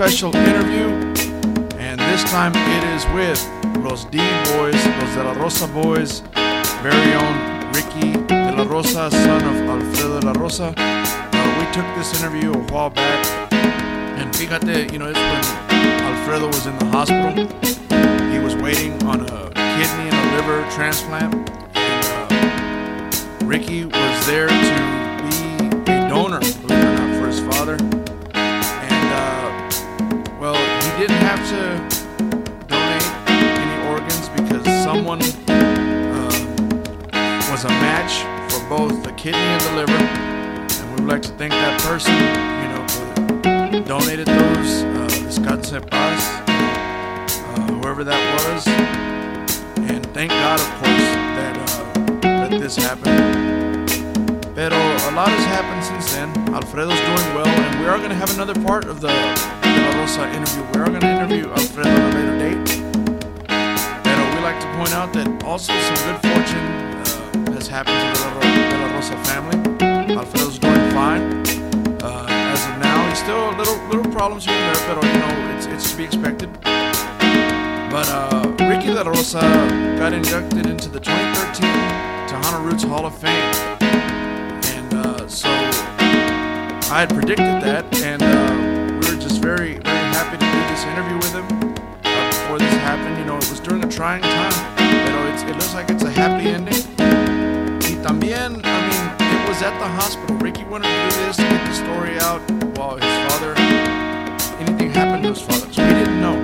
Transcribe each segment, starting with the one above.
special interview, and this time it is with Los D Boys, Los de la Rosa Boys, very own Ricky de la Rosa, son of Alfredo de la Rosa. Uh, we took this interview a while back, and fíjate, you know, it's when Alfredo was in the hospital. He was waiting on a kidney and a liver transplant, and uh, Ricky was there to be a donor, have to donate any organs because someone uh, was a match for both the kidney and the liver. And we would like to thank that person, you know, for donated those. Uh, en paz, uh, whoever that was. And thank God, of course, that, uh, that this happened. Pero a lot has happened since then. Alfredo's doing well, and we are going to have another part of the Rosa interview. We are going to interview Alfredo at a later date. Pero we like to point out that also some good fortune uh, has happened to the De La Rosa family. Alfredo's doing fine. Uh, as of now, he's still a little little problems here and there, pero you know it's it's to be expected. But uh, Ricky La Rosa got inducted into the 2013 Tejano Roots Hall of Fame and uh, so I had predicted that, and very, very happy to do this interview with him uh, before this happened. You know, it was during a trying time. You know, it looks like it's a happy ending. Y también, I mean, it was at the hospital. Ricky wanted to do this to get the story out while his father, anything happened to his father. So we didn't know.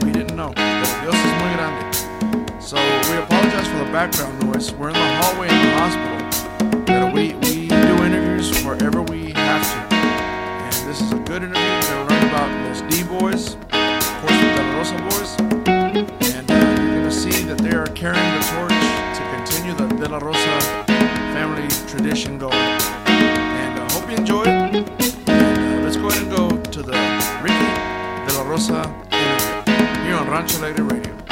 We didn't know. Pero Dios es muy grande. So we apologize for the background noise. We're in the hallway in the hospital. But we, we do interviews wherever we have to. And this is a good interview. Carrying the torch to continue the De La Rosa family tradition going. And I uh, hope you enjoy it. And uh, let's go ahead and go to the Ricky De La Rosa interview here on Rancho Alegre Radio.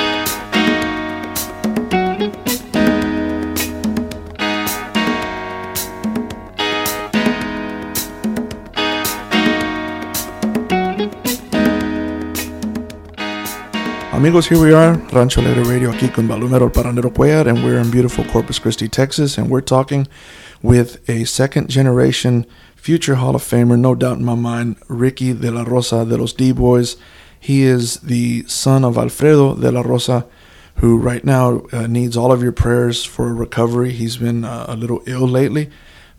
Amigos, here we are, Rancho Alegre Radio, aquí con Balumero El Cuellar, and we're in beautiful Corpus Christi, Texas, and we're talking with a second generation future Hall of Famer, no doubt in my mind, Ricky de la Rosa de los D Boys. He is the son of Alfredo de la Rosa, who right now uh, needs all of your prayers for recovery. He's been uh, a little ill lately,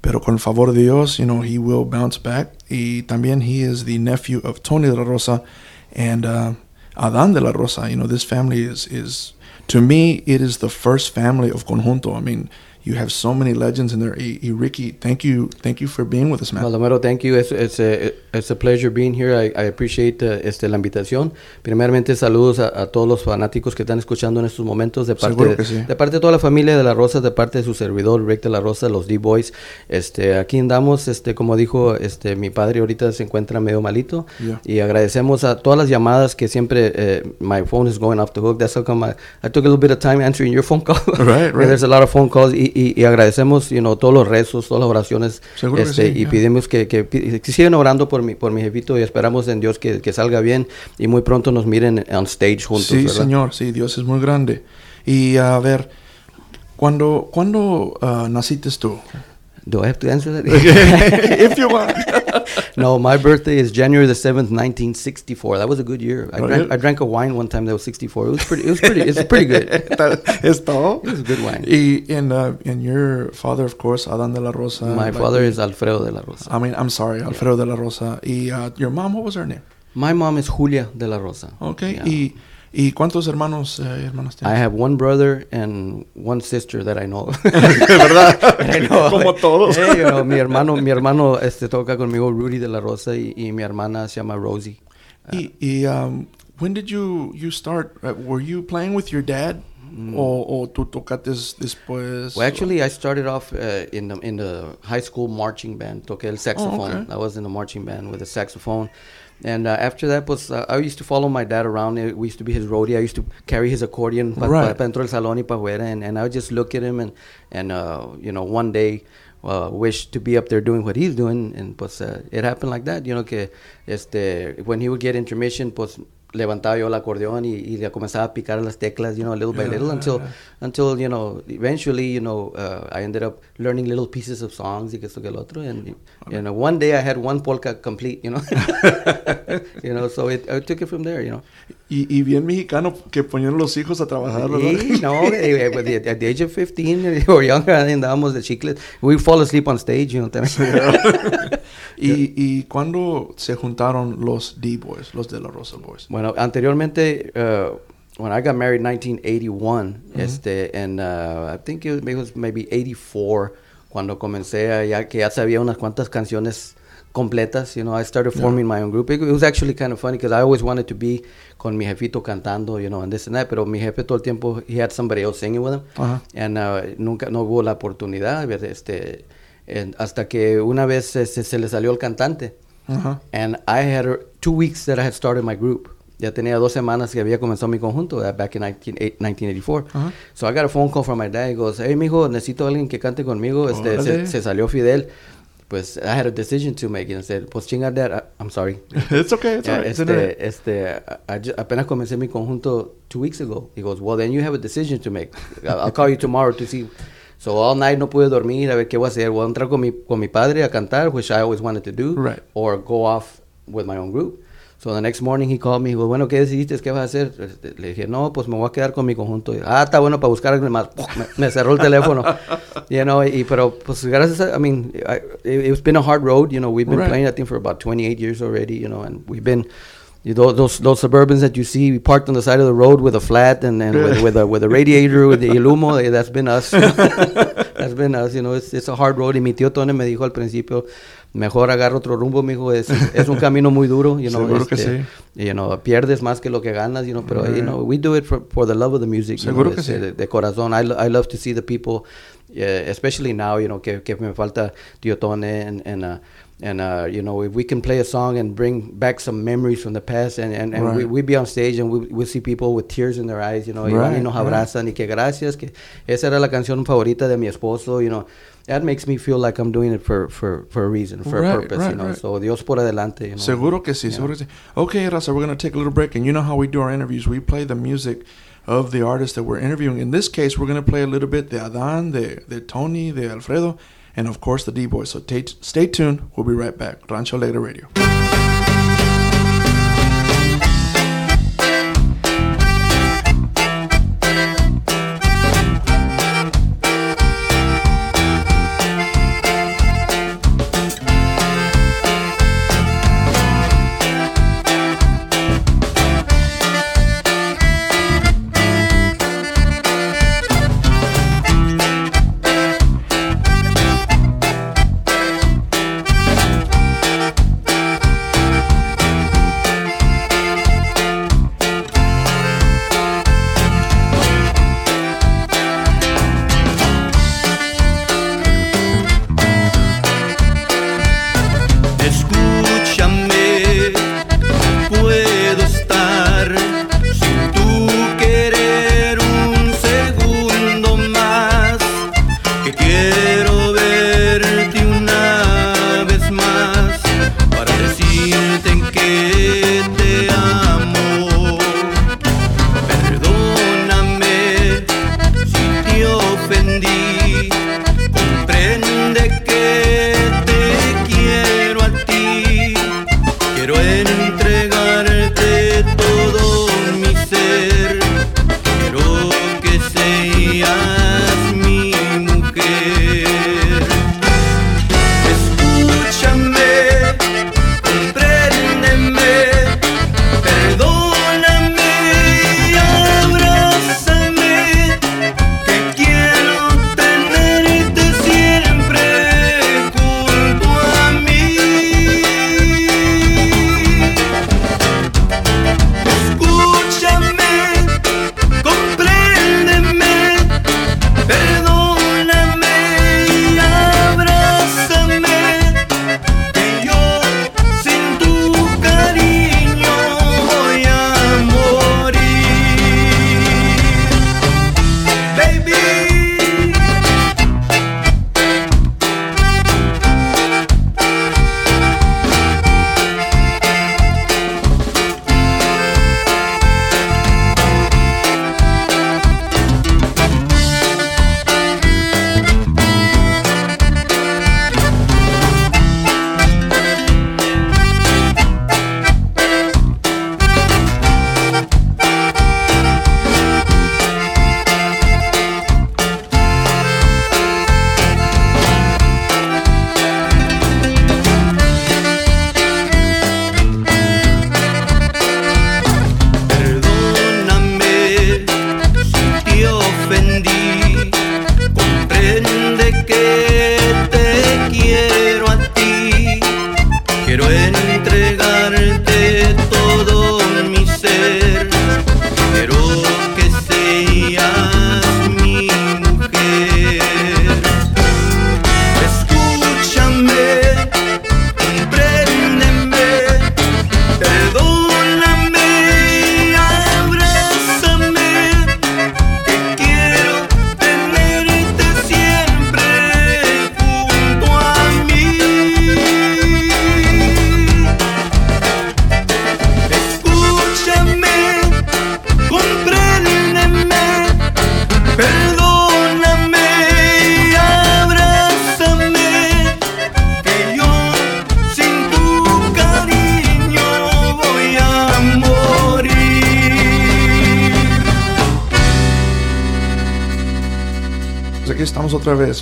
pero con favor de Dios, you know, he will bounce back. Y también he is the nephew of Tony de la Rosa and uh, Adan de la Rosa. You know, this family is is to me it is the first family of conjunto. I mean, you have so many legends in there. Ricky, thank you, thank you for being with us, man. Thank you. It's, it's, a, it's a pleasure being here. I, I appreciate uh, este, la invitación. Primeramente, saludos a, a, todos los fanáticos que están escuchando en estos momentos de parte, de, sí. de parte de toda la familia de La Rosa, de parte de su servidor, Rick de La Rosa, los D-Boys. Este, aquí andamos, este, como dijo este, mi padre, ahorita se encuentra medio malito. Yeah. Y agradecemos a todas las llamadas que siempre, uh, my phone is going off the hook. That's how come I, I took a little bit of time answering your phone call. Right, right. There's a lot of phone calls. Y, y, y agradecemos you know, todos los rezos, todas las oraciones. Seguro este, que sí, y yeah. pedimos que, que, que, sigan orando por mi, por mi jefito y esperamos en Dios que, que, salga bien y muy pronto nos miren on stage juntos. Sí, ¿verdad? señor, sí, Dios es muy grande. Y a ver, ¿cuándo, ¿cuándo uh, naciste tú? Do I have to answer that? if you want. no, my birthday is January the seventh, nineteen sixty four. That was a good year. I Oh, drank? I drank a wine one time that was sixty four. It was pretty. It was pretty. It's pretty good. ¿Es todo? It was a good wine. Y, and, uh, and your father, of course, Adan de la Rosa. My like- father is Alfredo de la Rosa. I mean, I'm sorry, Alfredo de la Rosa. Y uh, your mom, what was her name? My mom is Julia de la Rosa. Okay. Yeah. Y, ¿Y cuántos hermanos eh, hermanas I have one brother and one sister that I know. ¿Verdad? I know. Como todos. Eh, you know, mi hermano, mi hermano este, toca conmigo Rudy de la Rosa y, y mi hermana se llama Rosie. Y, y, um, when did you you start? Uh, were you playing with your dad? O, o tú después? Well, actually, I started off uh, in the in the high school marching band. Toqué el saxophone. okay. I was in the marching band with a saxophone. And uh, after that, was uh, I used to follow my dad around. Uh, We used to be his roadie. I used to carry his accordion pa, Right. pa, pa dentro salón y pa fuera. And, and I would just look at him and and uh, you know one day uh, wish to be up there doing what he's doing, and pues uh, it happened like that, you know, que este, when he would get intermission, pues levantaba yo el acordeón y, y le comenzaba a picar las teclas, you know, little by little until, until, you know, eventually, you know, uh, I ended up learning little pieces of songs y que esto que el otro. And, you know, one day I had one polka complete, you know. you know, so it, I took it from there, you know. Y, y bien mexicano que ponían los hijos a trabajar, ¿verdad? Sí, no, eh, eh, at the, at the age of 15 or younger, andábamos de chicles. We fall asleep on stage, you know. también. y, ¿Y cuándo se juntaron los D-Boys, los de la Rosa Boys? Bueno, anteriormente, uh, when I got married in 1981, este, and uh, I think it was maybe 84, cuando comencé, ya que ya sabía unas cuantas canciones completas, you know, I started forming my own group. It, it was actually kind of funny because I always wanted to be con mi jefito cantando, you know, and this and that, pero mi jefe todo el tiempo, he had somebody else singing with him, and uh, nunca, no hubo la oportunidad, este, en- hasta que una vez este, se le salió el cantante. And I had uh, two weeks that I had started my group. Ya tenía dos semanas que había comenzado mi conjunto uh, back in 19, eight- 1984. Ajá. So I got a phone call from my dad. He goes, hey, mijo, necesito a alguien que cante conmigo. Este, se, se salió Fidel. Pues I had a decision to make. And I said, pues chinga, dad. I- I'm sorry. It's okay, it's Yeah, alright. Este, este, I ju- apenas comencé mi conjunto two weeks ago. He goes, well, then you have a decision to make. I'll, I'll call you tomorrow to see. So all night no pude dormir, a ver qué voy a hacer. Voy a entrar con mi, con mi padre a cantar, which I always wanted to do. Right. Or go off with my own group. So the next morning he called me. He goes, bueno, ¿qué decidiste? ¿Qué vas a hacer? Este, Le dije, no, pues me voy a quedar con mi conjunto. Y, ah, está bueno para buscar más. Me, me cerró el teléfono. you know, y, pero pues gracias a, I mean, I, it, it's been a hard road. You know, we've been Right. playing, I think, for about 28 years already, you know, and we've been, you know, those, those Suburbans that you see parked on the side of the road with a flat and, and with, with, a, with a radiator, with the ilumo, eh, that's been us. that's been us, you know, it's, it's a hard road. Y mi tío Tony me dijo al principio, mejor agarra otro rumbo, mijo, es, es un camino muy duro, you know. Seguro que este, sí. You know, pierdes más que lo que ganas, you know, pero, you know, we do it for, for the love of the music. you know, que este, sí. de, de corazón. I, lo- I love to see the people, yeah, especially now, you know, que, que me falta Tío Tone and, and, uh, and uh, you know, if we can play a song and bring back some memories from the past and, and, and we, Right. we be on stage and we, we see people with tears in their eyes, you know, van y Right, nos right. abrazan y que gracias, que esa era la canción favorita de mi esposo, you know. That makes me feel like I'm doing it for, for, for a reason, for Right, a purpose, right, you know. right. So Dios por adelante, you know. Seguro que sí, Yeah. seguro que sí. Okay, Raza, we're going to take a little break. And you know how we do our interviews. We play the music of the artist that we're interviewing. In this case, we're going to play a little bit de Adan, de, de Tony, de Alfredo, and of course the D-Boys. So ta- stay tuned. We'll be right back. Rancho Alegre Radio.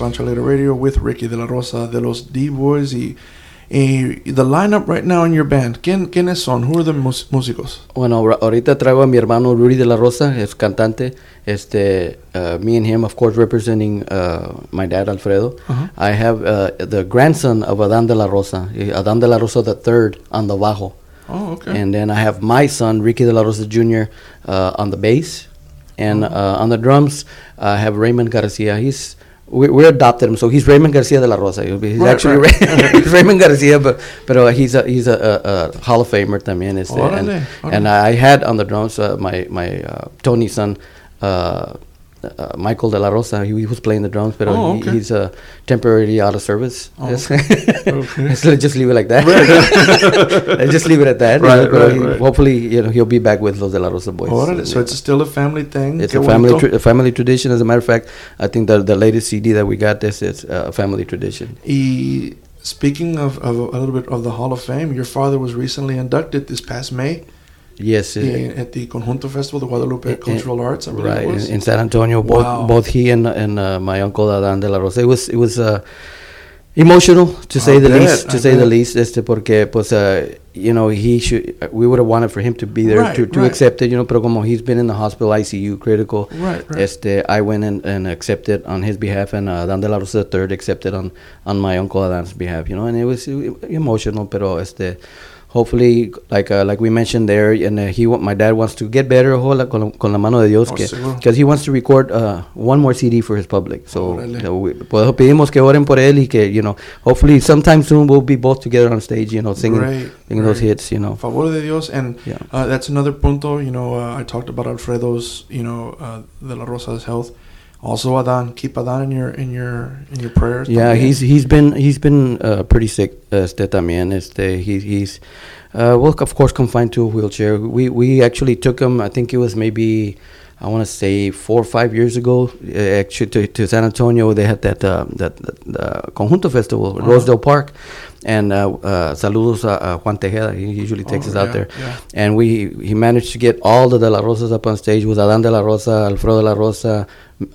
Rancho Radio with Ricky de la Rosa de los D-Boys y, y the lineup right now in your band. ¿Quién, ¿Quiénes son? Who are the mus- músicos? Bueno, ahorita traigo a mi hermano Rudy de la Rosa, es cantante. Este, uh, me and him, of course, representing uh, my dad Alfredo. Uh-huh. I have uh, the grandson of Adan de la Rosa, Adan de la Rosa the third on the bajo, Oh, okay. and then I have my son Ricky de la Rosa Jr. Uh, on the bass, and uh, on the drums I have Raymond Garcia. He's we, we adopted him, so he's Raymond Garcia de la Rosa. He's Right, actually right. he's Raymond Garcia, but but he's a he's a, a, a Hall of Famer también. Este, and, and I had on the drums uh, my my uh, Tony's son. Uh, uh, Michael de la Rosa, he, he was playing the drums, but Oh, he, okay. he's uh, temporarily out of service. Oh, Yes. Okay. so let's just leave it like that. Let's just leave it at that. you Right, know, right, he- right. Hopefully, you know, he'll be back with los de la Rosa boys. So it's still a family thing. It's a family tra- a family tradition. As a matter of fact, I think the the latest CD that we got this is uh, a family tradition. Speaking of, of a little bit of the Hall of Fame, your father was recently inducted this past May Yes, in, at the Conjunto Festival de Guadalupe Cultural Arts. I believe right it in, was. in San Antonio. Both Wow. both he and and uh, my uncle Adan de la Rosa. It was it was uh, emotional to say I the bet, least. To I say the bet. least, este porque pues uh, you know he should. We would have wanted for him to be there Right, to, to right. accept it. You know, pero como he's been in the hospital ICU critical. Right, right. Este, I went and, and accepted on his behalf, and uh, Dan de la Rosa III accepted on, on my uncle Adan's behalf, you know, and it was emotional, pero este, hopefully, like uh, like we mentioned there, and uh, he my dad wants to get better, ojalá, con, la- con la mano de Dios, Oh, que because he wants to record uh, one more CD for his public, so you we, pues, pedimos que oren por él y que, you know, hopefully sometime soon we'll be both together on stage, you know, singing, Great, singing those hits, you know. Favor de Dios, and Yeah. uh, that's another punto. You know, uh, I talked about Alfredo's, you know, uh, de la Rosa's health. Also, Adan, keep Adan in your in your in your prayers. Yeah, también. he's he's been he's been uh, pretty sick. Este también. Este he, he's uh, well, of course, confined to a wheelchair. We we actually took him. I think it was maybe I want to say four or five years ago. Uh, actually, to, to San Antonio, they had that uh, that, that uh, Conjunto Festival, Uh-huh. Rosedale Park, and uh, uh, saludos a, a Juan Tejeda. He usually takes Oh, us out there yeah. and we he managed to get all the De La Rosas up on stage. with Adan De La Rosa, Alfredo De La Rosa,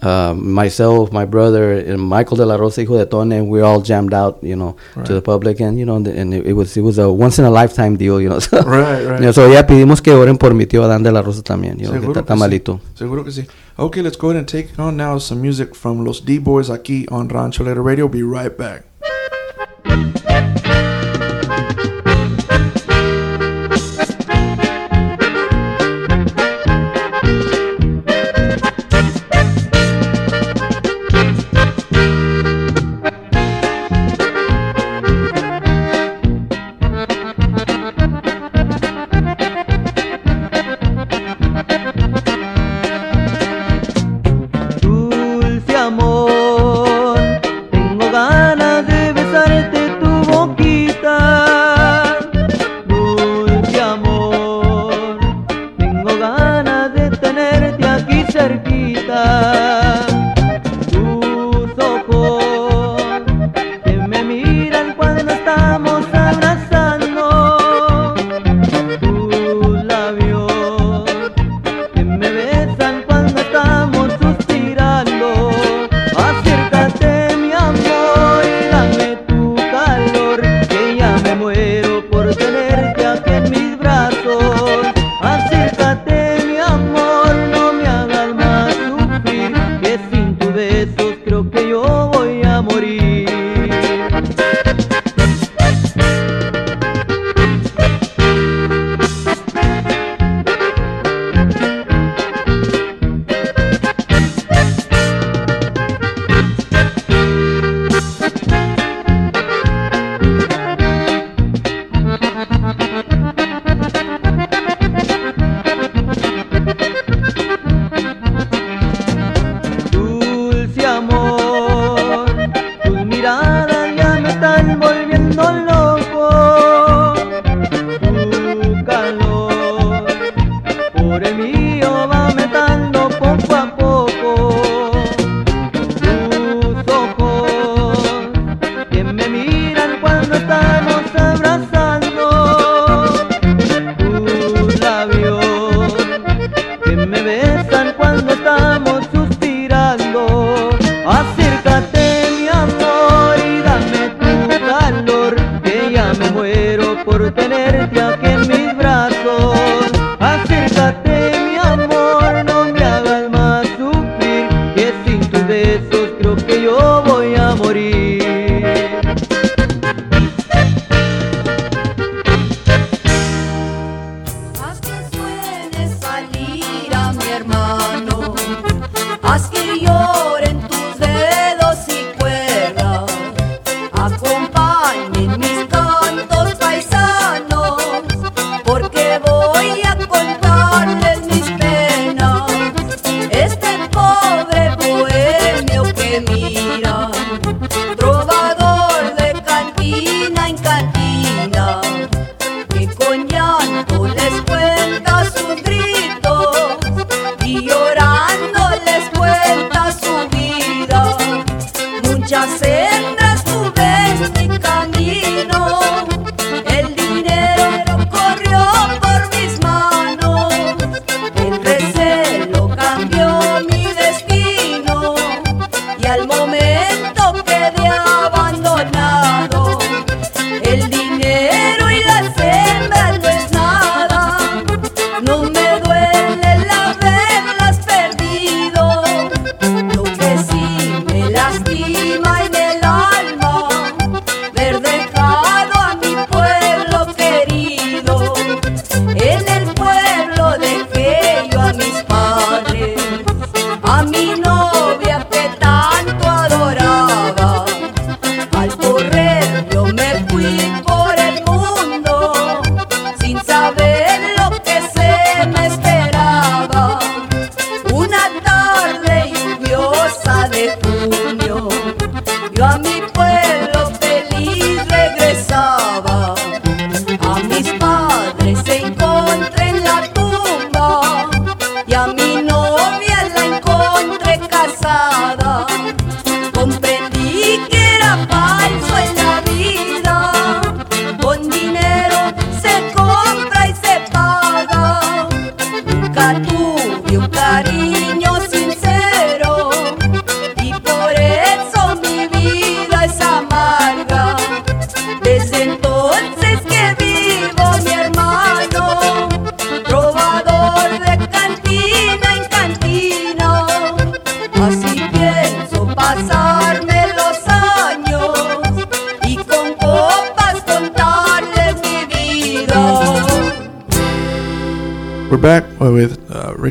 uh, myself, my brother, and Michael De La Rosa, hijo de Tone, and we all jammed out, you know, Right. to the public, and you know, and, and it, it was it was a once in a lifetime deal, you know. So, Right, right. you know, so ya pedimos que oren por mi tío Adan De La Rosa también, you know, que está sí. malito. Seguro que sí. Okay, let's go ahead and take on now some music from Los D-Boys aquí on Rancho Alegre Radio. Be right back. Mm-hmm.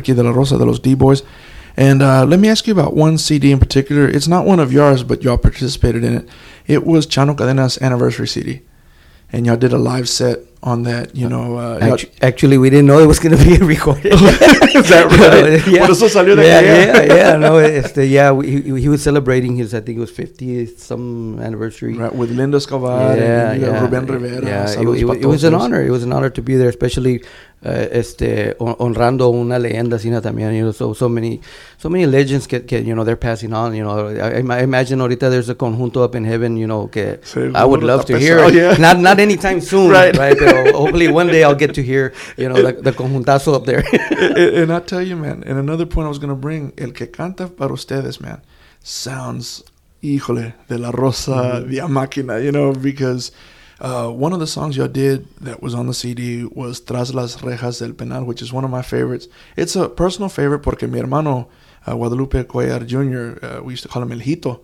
Ricky De La Rosa de los D-Boys. And uh, let me ask you about one CD in particular. It's not one of yours, but y'all participated in it. It was Chano Cadena's anniversary CD. And y'all did a live set on that, you know. Uh, y'all- Actu- Actually, we didn't know it was going to be recorded. Is that right? yeah. Por eso salió de yeah, allá. yeah, yeah, no, este, yeah, we, he, he was celebrating his, I think it was 50th some anniversary. Right, with Linda Escobar yeah, and yeah, Ruben Rivera. Yeah, it, it- it was an honor. It was an honor to be there, especially uh, este honrando una leyenda así también. You know, so so many so many legends que, que you know they're passing on. You know, I, I imagine ahorita there's a conjunto up in heaven. You know, que I would love to hear. it. yeah. Not not anytime soon, Right. right? Pero hopefully one day I'll get to hear. You know, the, the conjuntazo up there. and, and I tell you, man, and another point I was going to bring, el que canta para ustedes, man, sounds, híjole, de la rosa, de la máquina, you know, because uh, one of the songs y'all did that was on the CD was Tras las rejas del penal, which is one of my favorites. It's a personal favorite porque mi hermano, uh, Guadalupe Cuellar Jr., uh, we used to call him El Hito.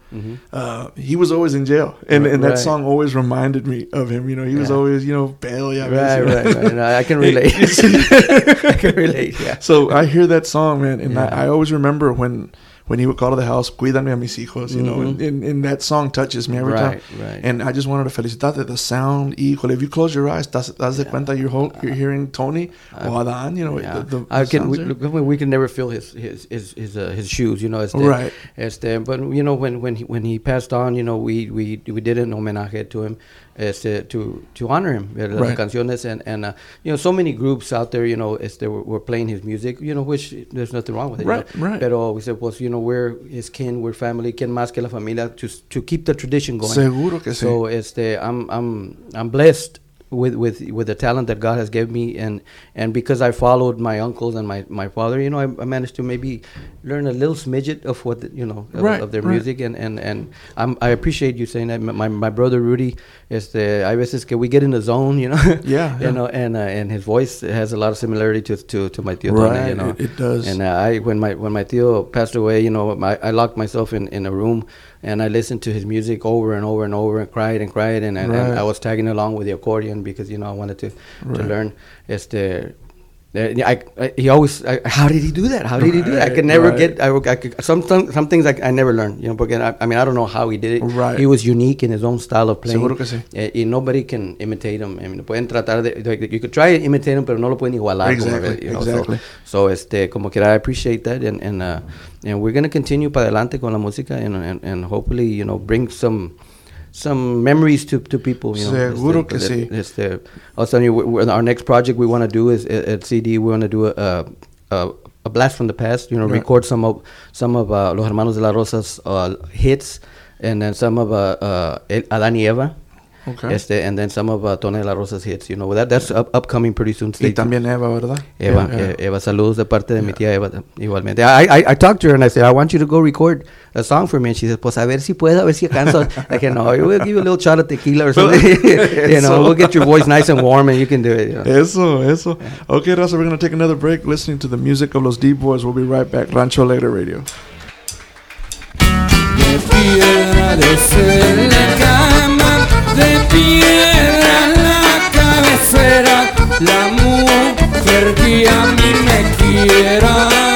Uh, he was always in jail, and, and that Right. song always reminded me of him. You know, he was Yeah. always, you know, bail, ves, right, you know. right, right. No, I can relate. I can relate. Yeah. So I hear that song, man, and Yeah. I, I always remember when when he would call to the house, "Cuídame a mis hijos," you know, Mhm. and, and, and that song touches me every Right, time. right. And I just wanted to felicitate the sound. Híjole, if you close your eyes, that's das de cuenta you're, whole, you're hearing Tony or Adan, you know, Yeah. the, the, I can. We, we can never feel his his his his, uh, his shoes. You know, este, Right. Este, but you know, when when he, when he passed on, you know, we we we did an homenaje to him, este, to to honor him. eh, Las canciones and and uh, you know, so many groups out there, you know, este, were, were playing his music. You know, which there's nothing wrong with it. you Right, know. right. Pero we said, pues, you know, we're his kin, we're family, kin más que la familia, to to keep the tradition going. Seguro que sí. So, este, I'm I'm I'm blessed with with with the talent that God has given me, and and because I followed my uncles and my my father, you know, I, I managed to maybe learn a little smidget of what the, you know of, Right, of their right. music, and and and I'm, I appreciate you saying that. My my brother Rudy, este, hay veces que we get in the zone, you know, Yeah, yeah. you know, and uh, and his voice has a lot of similarity to to to my tío Tony, you know, it- it does. and uh, I when my when my tío passed away, you know, my, I locked myself in, in a room and I listened to his music over and over and over and cried and cried and, and, and I was tagging along with the accordion because you know I wanted to to learn. Este, I, I, he always, I, how did he do that? How did he do that? I could never right. get. I, I could, some, some things I, I never learned. You know, because I, I mean I don't know how he did it. Right. He was unique in his own style of playing. Seguro que sí. Eh, y nobody can imitate him. I mean, pueden tratar de, de- you could try to imitate him, pero no lo pueden igualar. Exactly, you know, exactly. So, so este, como que I appreciate that, and and uh, and we're gonna continue para adelante con la música, and and, and hopefully you know bring some. Some memories to, to people, you know. Seguro que sí. Este, I was telling you, our next project we want to do is at CD. We want to do a, a, a, a blast from the past. You know, Right. record some of some of uh, Los Hermanos de la Rosa's uh, hits, and then some of uh, uh, Adán y Eva. Okay. Este, and then some of uh, Tony de la Rosa's hits. You know, that that's up, upcoming pretty soon. Y Stay tuned. también Eva, ¿verdad? Eva, Yeah, yeah. eh, Eva, saludos de parte de mi tía Eva igualmente. I, I, I talked to her and I said, I want you to go record a song for me. And she said, pues a ver si puedo, a ver si alcanzo. I said, no, we'll give you a little shot of tequila or something. you know, we'll get your voice nice and warm and you can do it. you know. Eso, eso. Okay, Raza, we're going to take another break listening to the music of Los D-Boys. We'll be right back. Rancho Alegre Radio. De piedra piedra la cabecera, la mujer que a mí me quiera.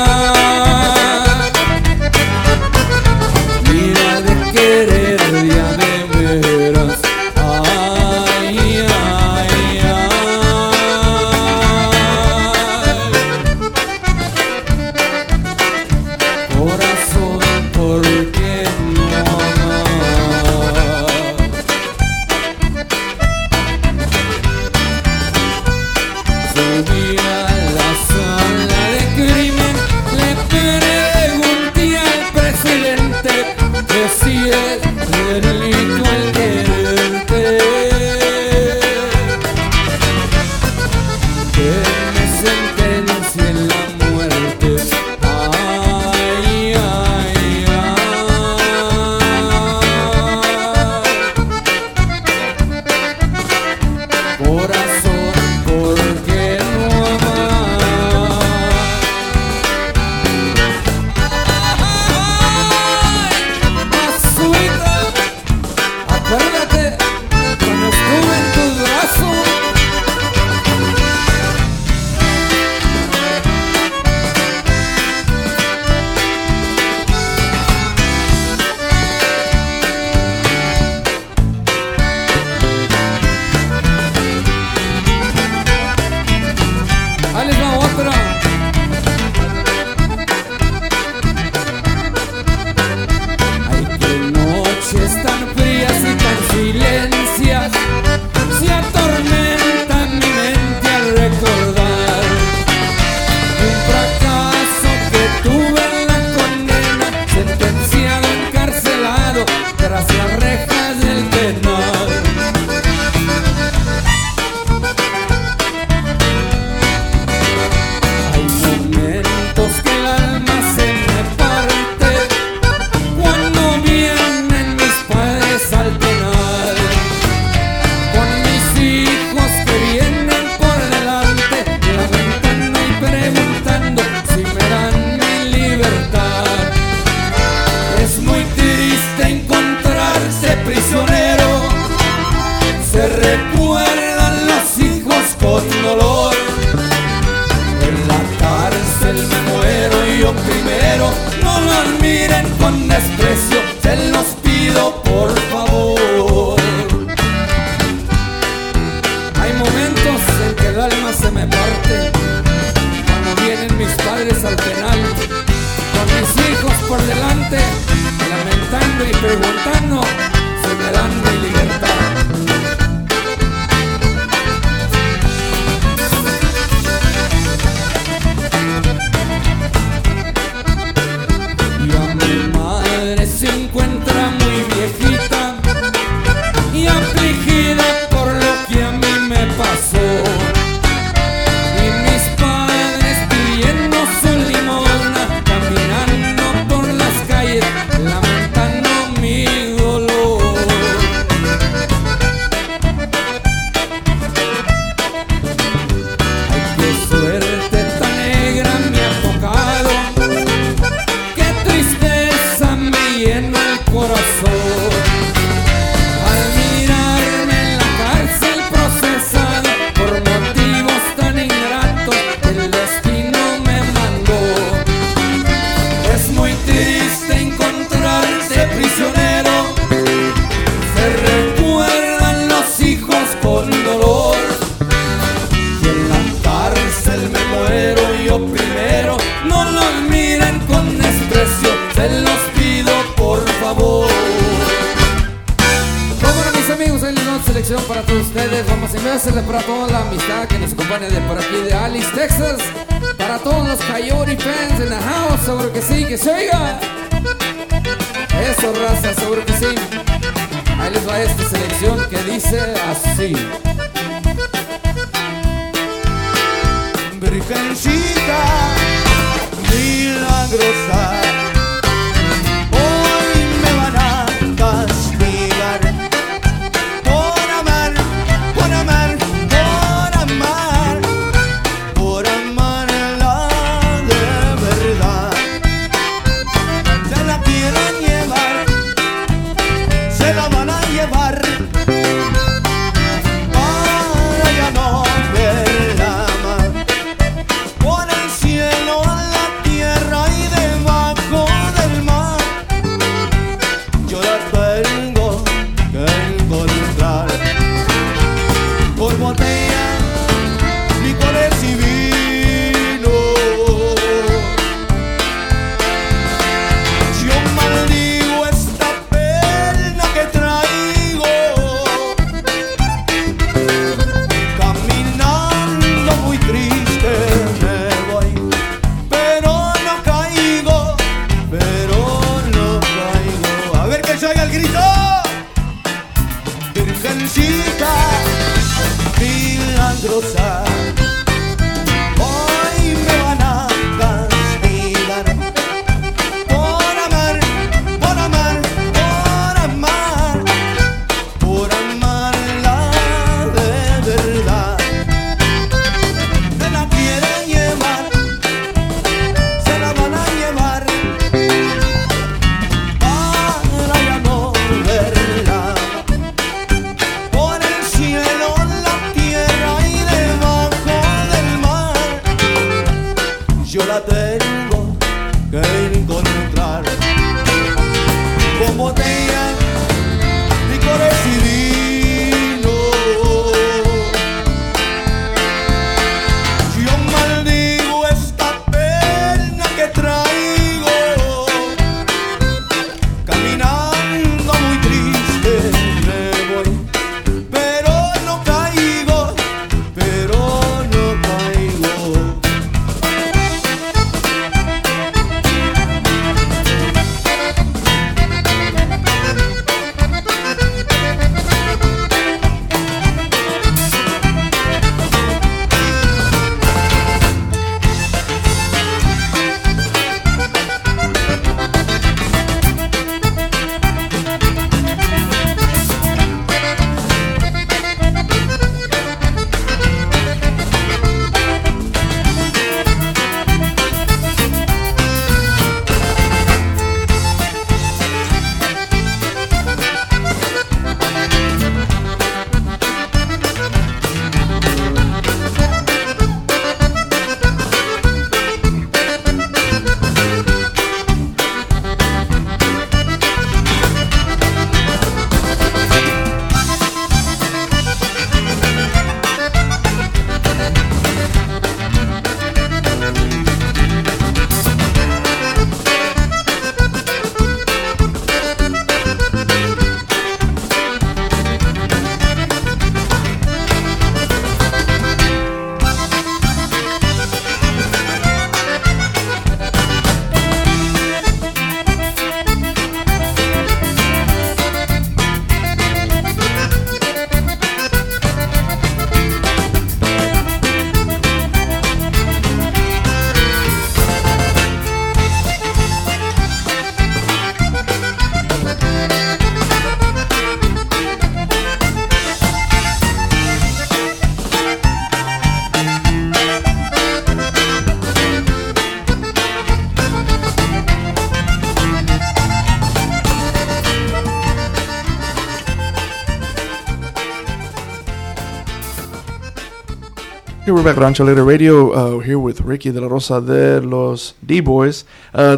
We're back at Rancho Alegre Radio. Uh, here with Ricky de la Rosa de los D Boyz. Uh,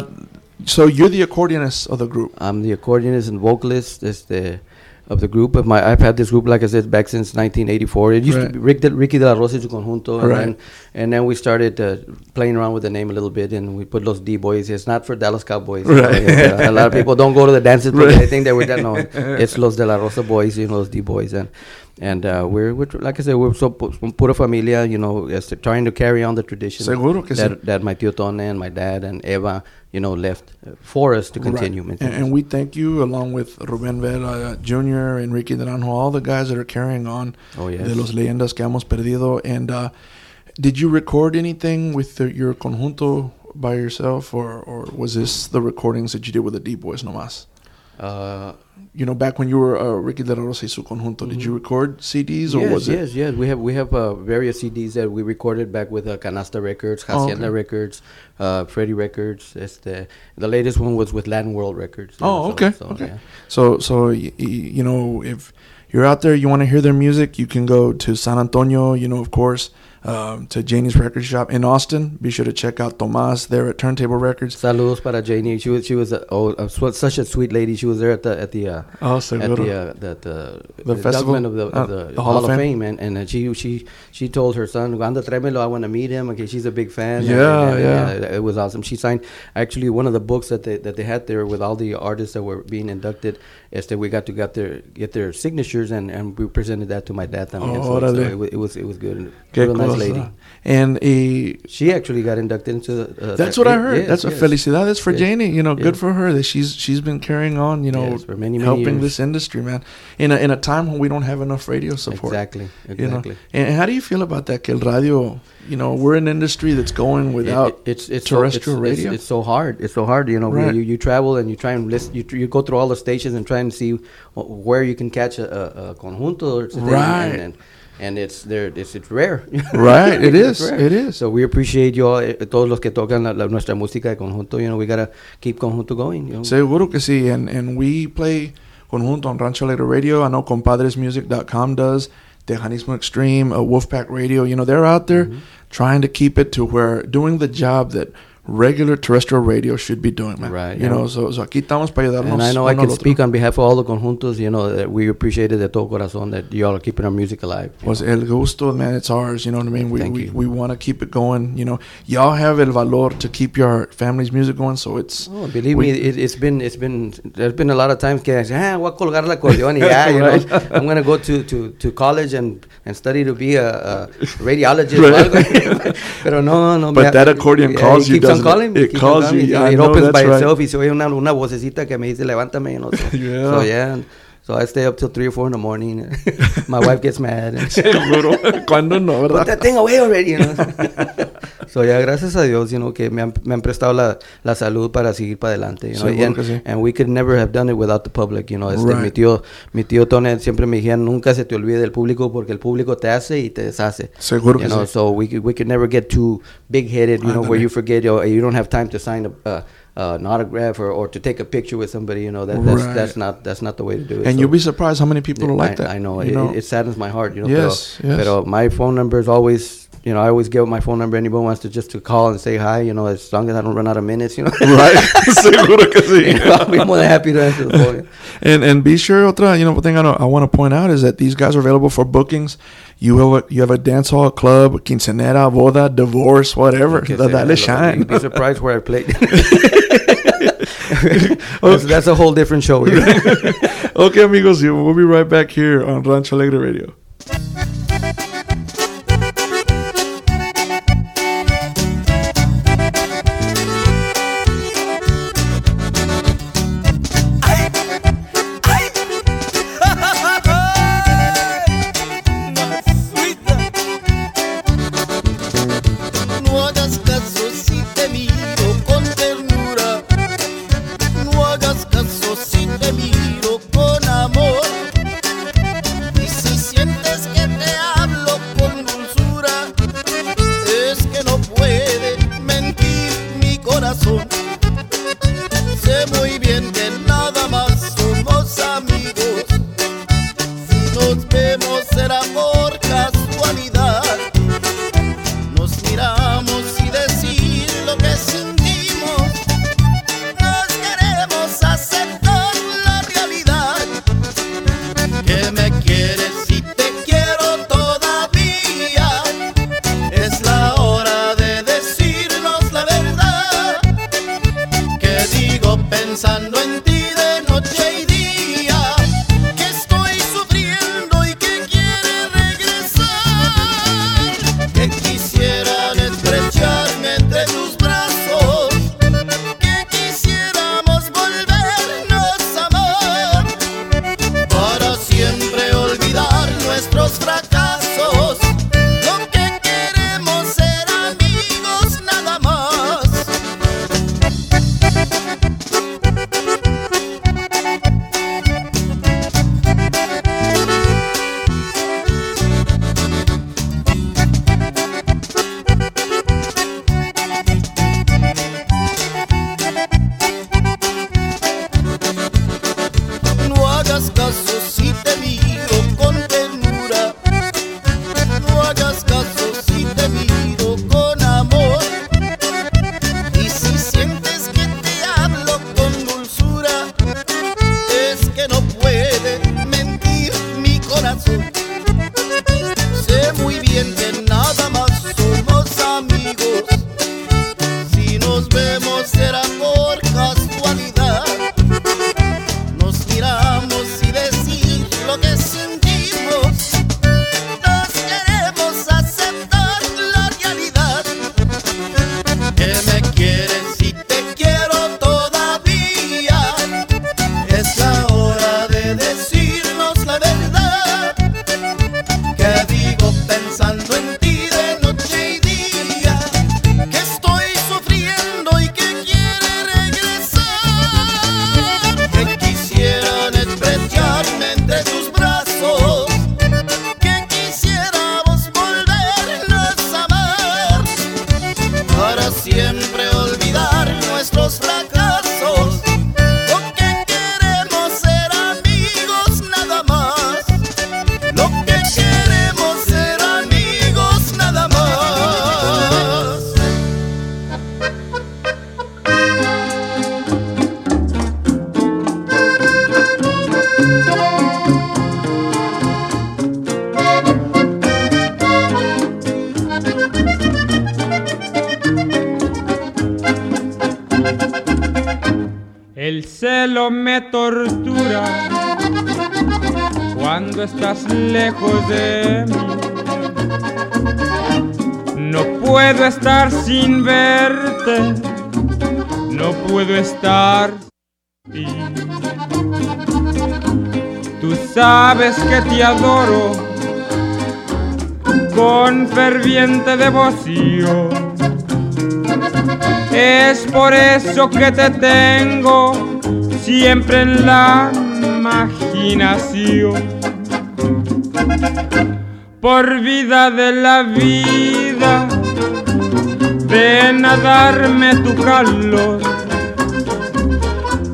so you're the accordionist of the group. I'm the accordionist and vocalist este, of the group. Of my, I've had this group, like I said, back since 1984. It used Right. to be Rick de, Ricky de la Rosa y su conjunto. And, Right. then, and then we started uh, playing around with the name a little bit, and we put Los D Boyz. It's not for Dallas Cowboys. you know, Right. uh, a lot of people don't go to the dances because Right. they think that we're that. No, it's Los de la Rosa Boys, you know, Los D Boyz. And And uh, we're, we're, like I said, we're so pu- pura familia, you know, trying to carry on the tradition que that, sí. that my tío Tone and my dad and Eva, you know, left uh, for us to continue. Right. And, and we thank you, along with Rubén Vela Jr., Enrique Naranjo, all the guys that are carrying on Oh, yes. de los leyendas que hemos perdido. And uh, did you record anything with the, your conjunto by yourself, or, or was this the recordings that you did with the D Boyz nomás? Uh, You know, back when you were uh, Ricky De La Rosa y su conjunto, did you record CDs or Mm-hmm. yes, was it? yes, yes. We have we have uh, various CDs that we recorded back with uh, Canasta Records, Oh, Hacienda okay. Records, uh, Freddie Records. Este, the latest one was with Latin World Records. know, Oh, so- okay, so, okay. yeah. So, so y- y- you know, if you're out there, you want to hear their music, you can go to San Antonio. You know, of course, um, to Janie's Record Shop in Austin. Be sure to check out Tomas there at Turntable Records. Saludos para Janie. She was she was a, oh, a, such a sweet lady. She was there at the at the uh, Oh, at the uh, the, the, The festival? of the, Uh, of the, the Hall, of Fame, and, and uh, she she she told her son, "Anda tráemelo, I want to meet him." Okay, she's a big fan. Yeah, and- yeah. and, uh, it was awesome. She signed actually one of the books that they that they had there with all the artists that were being inducted. Este, we got to get their get their signatures, and, and we presented that to my dad. También. so, so it, it was it was good. And Qué real nice lady. And eh, She actually got inducted into. the, Uh, that's that- what I heard. yes, that's what yes. felicidades for Yes. Janie. You know, good for her that she's she's been carrying on. You know, Yes, for many, many helping years. this industry, man. In a in a time when we don't have enough radio support. Exactly, You know, exactly. and how do you feel about that? Que el radio, you know, we're an industry that's going without It- it's it's terrestrial so, it's, radio. It's, it's so hard. It's so hard. You know, Right. you, you travel and you try and listen. You, you go through all the stations and try and see where you can catch a, a, a conjunto or something. Right. And, and, and it's there. It's, it's rare. Right, it is it is So we appreciate you all, eh, todos los que tocan la, la- nuestra música de conjunto. You know, we gotta keep conjunto going. You know? Seguro que sí. And, and we play conjunto on Rancho Alegre Radio. I know compadresmusic.com does. Tejanismo Extreme, uh, Wolfpack Radio. You know, they're out there Mm-hmm. trying to keep it to where doing the job that regular terrestrial radio should be doing, man. Right, You yeah. know, so, so aquí estamos para ayudarnos. And I know I can speak on behalf of all the conjuntos. You know, that we appreciate it de todo corazón that you all are keeping our music alive. Pues know. el gusto, man, it's ours. You know what I mean? We Thank we, you. we want to keep it going. You know, y'all have el valor to keep your family's music going. So it's Oh, believe we- me, it, it's been it's been there's been a lot of times que I say, ah, voy a colgar el acordeón y ya, you Right. know, I'm gonna go to, to, to college and, and study to be a, a radiologist. Right. Pero no, no. But that accordion calls you, doesn't it? calling It on calls calling you, me. I It opens by right. itself y se oye una, una vocecita que me dice, levántame, Yeah. so yeah. So I stay up till three or four in the morning. My wife gets mad. and- Seguro. Cuando no, Put ¿verdad? that thing away already, you know. so yeah, gracias a Dios, you know, que me han, me han prestado la, la salud para seguir para adelante, you know. And, sí. and we could never have done it without the public, you know. Este, Right. Mi tío, mi tío Tony siempre me decía, nunca se te olvide del público porque el público te hace y te deshace. Seguro you que know, sí. so we could, we could never get too big-headed, you know, where you forget, you, you don't have time to sign a, uh, uh, an autograph or, or to take a picture with somebody, you know. That, that's, Right. that's not that's not the way to do it. And So- you'll be surprised how many people are like I, that. I know, it, know? it saddens my heart, you know. Yes, pero, yes. pero my phone number is always, you know, I always give my phone number. Anybody wants to just to call and say hi, you know, as long as I don't run out of minutes, you know. right. Seguro que sí. You know, I'll be more than happy to answer the phone. And and be sure, otra, you know, thing I, know, I want to point out is that these guys are available for bookings. You have a, you have a dance hall, club, quinceanera, boda, divorce, whatever. Sea, Dale shine. You'd be surprised where I played. that's, that's a whole different show. okay, amigos, we'll be right back here on Rancho Alegre Radio. Te adoro con ferviente devoción. Es por eso que te tengo siempre en la imaginación. Por vida de la vida, ven a darme tu calor.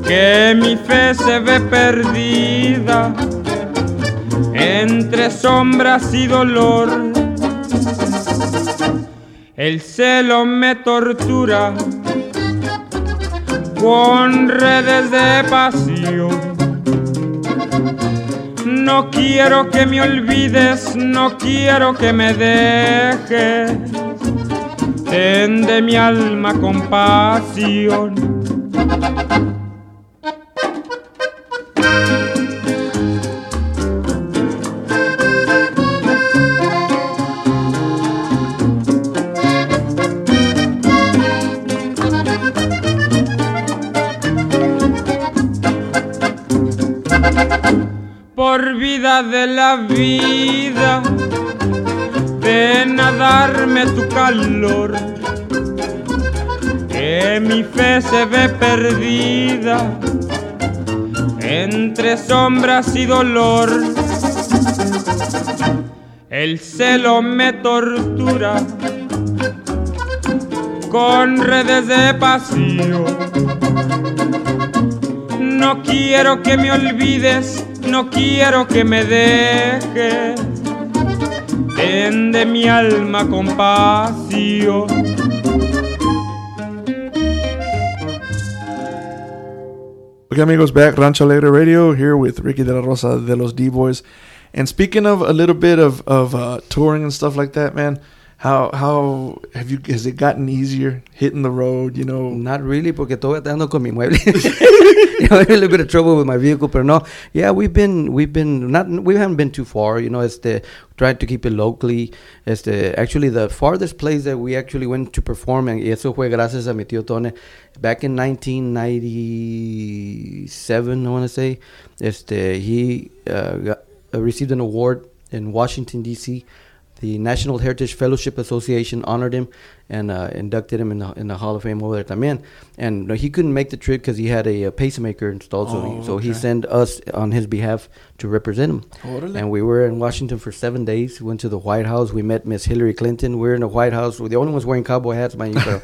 Que mi fe se ve perdida entre sombras y dolor. El celo me tortura con redes de pasión. No quiero que me olvides, no quiero que me dejes. Ten de mi alma compasión. por de la vida, ven a darme tu calor, que mi fe se ve perdida entre sombras y dolor. El celo me tortura con redes de pasión. No quiero que me olvides, no quiero que me dejes. Ten de mi alma compasión. Okay, amigos, back Rancho Alegre Radio here with Ricky de la Rosa de los D Boyz. And speaking of a little bit of of uh, touring and stuff like that, man, how how have you has it gotten easier hitting the road? You know, Not really, porque todavía ando con mi mueble. you know, a little bit of trouble with my vehicle, but no, yeah, we've been, we've been not, we haven't been too far. You know, it's the tried to keep it locally. It's the actually, the farthest place that we actually went to perform, and eso fue gracias a mi tío Tone, back in 1997, I want to say. Este, he uh, uh, received an award in Washington D.C. The National Heritage Fellowship Association honored him and uh, inducted him in the, in the Hall of Fame over there también. And he couldn't make the trip because he had a, uh pacemaker installed, so, Oh, he, so he sent us on his behalf to represent him. Órale. And we were in Washington for seven days. We went to the White House. We met Miss Hillary Clinton. We were in the White House. We're the only ones wearing cowboy hats, mind you.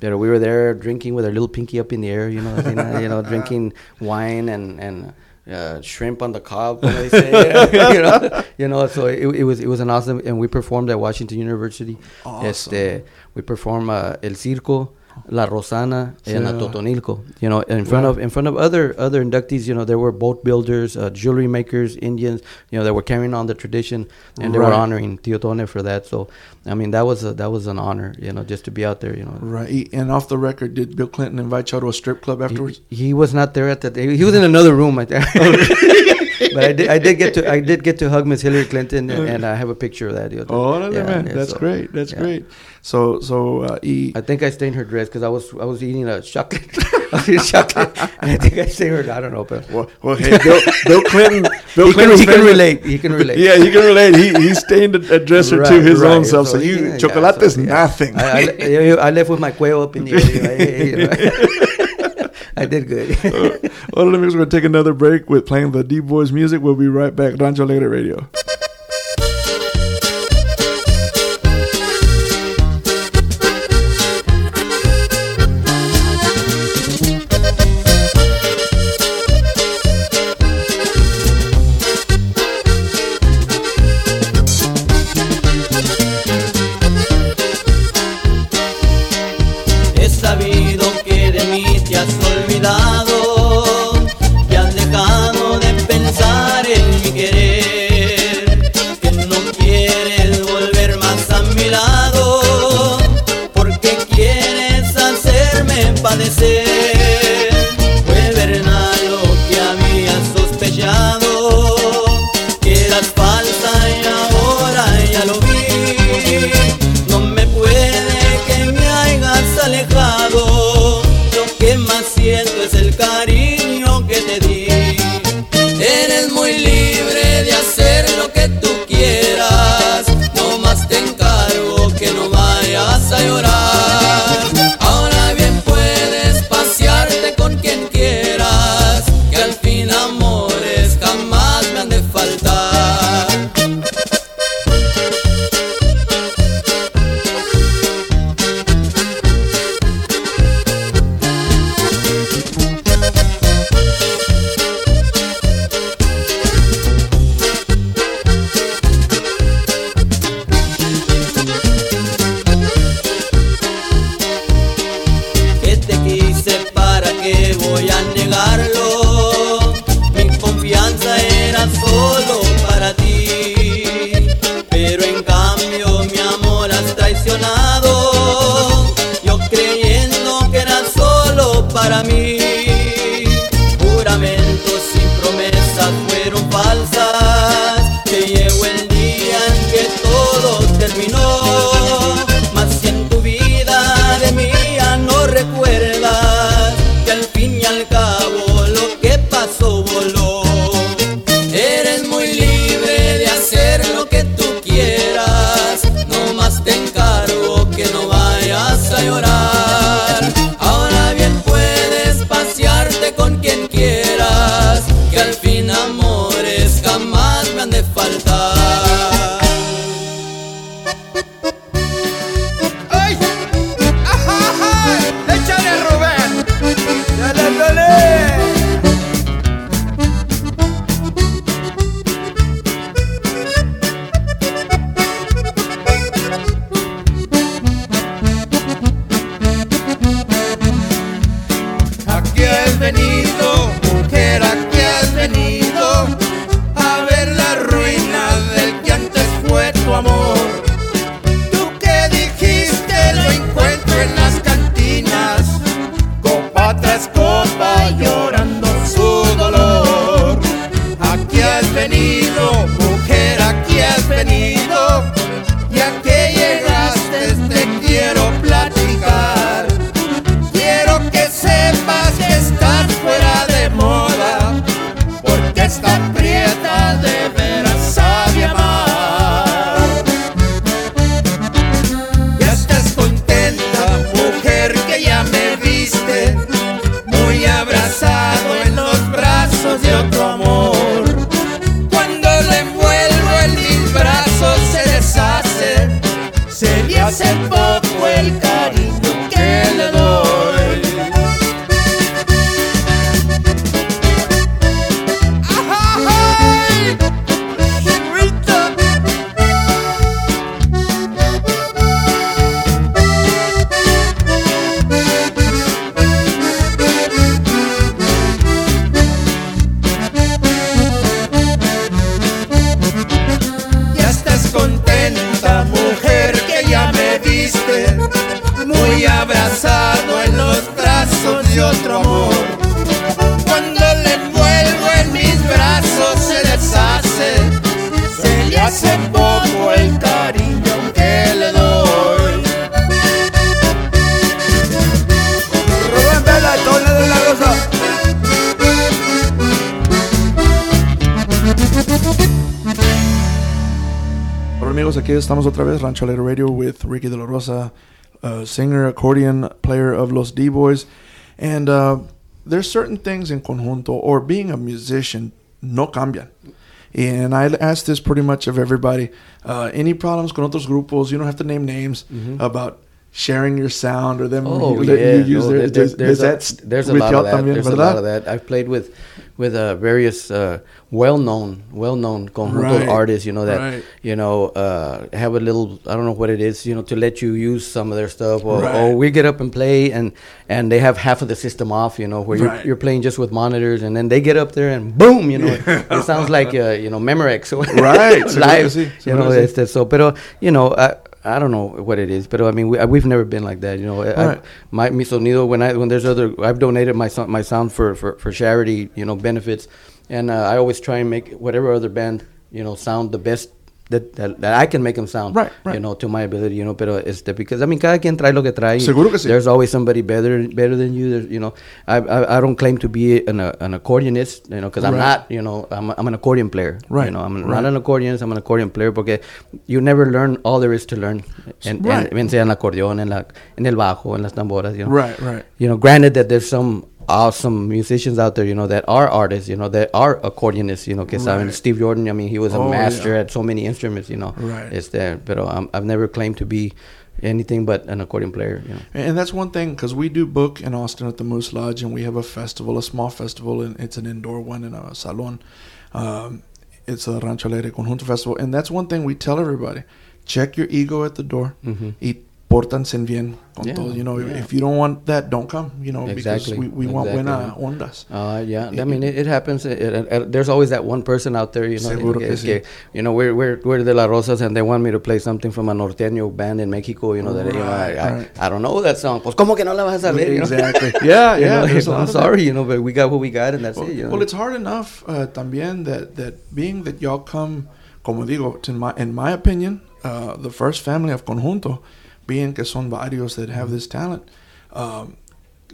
But we were there drinking with our little pinky up in the air, you know, you know, you know drinking wine and and uh, shrimp on the cob, they say, you know, you know. So it, it was it was an awesome, and we performed at Washington University. Este, we performed uh, El Circo. La Rosana and Yeah. Totonilco, you know, in front of in front of other other inductees, you know, there were boat builders, uh, jewelry makers, Indians, you know, that were carrying on the tradition, and they were honoring Tio Tone for that. So, I mean, that was a, that was an honor, you know, just to be out there, you know. right? And off the record, did Bill Clinton invite y'all to a strip club afterwards? He, he was not there at that. He was in another room, I think. but I did, I did get to I did get to hug Miss Hillary Clinton, and, and I have a picture of that. Oh, Yeah, man, that's so, great. That's yeah. great. So, so uh, I think I stained her dress because I was I was eating a chocolate, I was eating chocolate, and I think I stained her. I don't know, but well, well, hey, Bill, Bill Clinton. Bill he can, he can relate. He can relate. Yeah, he can relate. He he stained a, a dress or two Right, his own self. So, So, you yeah, chocolate is so, nothing. I, I, I left with my cuello up in the air. you know, I did good. Well, amigos, we're going to take another break with playing the D Boyz music. We'll be right back. Rancho Alegre Radio. Estamos otra vez, Rancho Alegre Radio with Ricky De La Rosa, uh, singer, accordion player of Los D-Boyz. And uh, there's certain things in conjunto, or being a musician, no cambian. And I ask this pretty much of everybody. Uh, any problems con otros grupos, you don't have to name names, about sharing your sound or them Oh you, yeah, you use no, their, there's, does- there's, a, there's a lot of that. también, There's a lot of that. I've played with with uh, various uh, well-known well-known conjunto Right, artists. You know that right. you know uh, have a little I don't know what it is. You know to let you use some of their stuff, or, Right. or we get up and play and and they have half of the system off. You know where you're, you're playing just with monitors, and then they get up there and boom, you know it sounds like uh, you know Memorex Right, live. you know este, so pero you know. I, don't know what it is, but I mean, we we've never been like that, you know. I, Right. my mi sonido when I when there's other I've donated my so- my sound for, for, for charity you know benefits, and uh, I always try and make whatever other band you know sound the best that, that, that I can make them sound Right, right. you know to my ability you know pero este because I mean cada quien trae lo que trae Seguro que sí. there's always somebody better better than you there's, you know I, I I don't claim to be an uh, an accordionist you know because I'm not you know I'm, a- I'm an accordion player Right, you know I'm right. not an accordionist I'm an accordion player porque you never learn all there is to learn and, Right. and, bien sea en el acordeón en la en el bajo en las tamboras you know Right, right. you know, granted that there's some awesome musicians out there, you know, that are artists, you know, that are accordionists, you know, saben. Right. Steve Jordan, I mean, he was a Oh, master yeah. at so many instruments, you know. Right. Este, pero um, I've never claimed to be anything but an accordion player, you know. And that's one thing because we do book in Austin at the Moose Lodge, and we have a festival, a small festival, and it's an indoor one in a salon. Um, it's a Rancho Alegre Conjunto Festival, and that's one thing we tell everybody: check your ego at the door. Mhm. Y pórtanse bien con Yeah, todo. You know, yeah. if you don't want that, don't come. You know, Exactly, because we, we want exactly, buena yeah. ondas. Uh, yeah, I mean, it, it happens. It, it- it- there's always that one person out there, you know, Seguro que- sí. que, you know, we're, we're, we're de La Rosas and they want me to play something from a norteño band in Mexico, you know, that, you know, I, Right, I. I don't know that song. Pues, ¿cómo que no la vas a saber? you know? Exactly. Yeah, You yeah, know, a lot I'm sorry, you know, but we got what we got and that's Well, it, you know. well, it's hard enough uh, también that, that being that y'all come, como digo, to my, in my opinion, uh, the first family of conjunto, being que son varios that have this talent, um,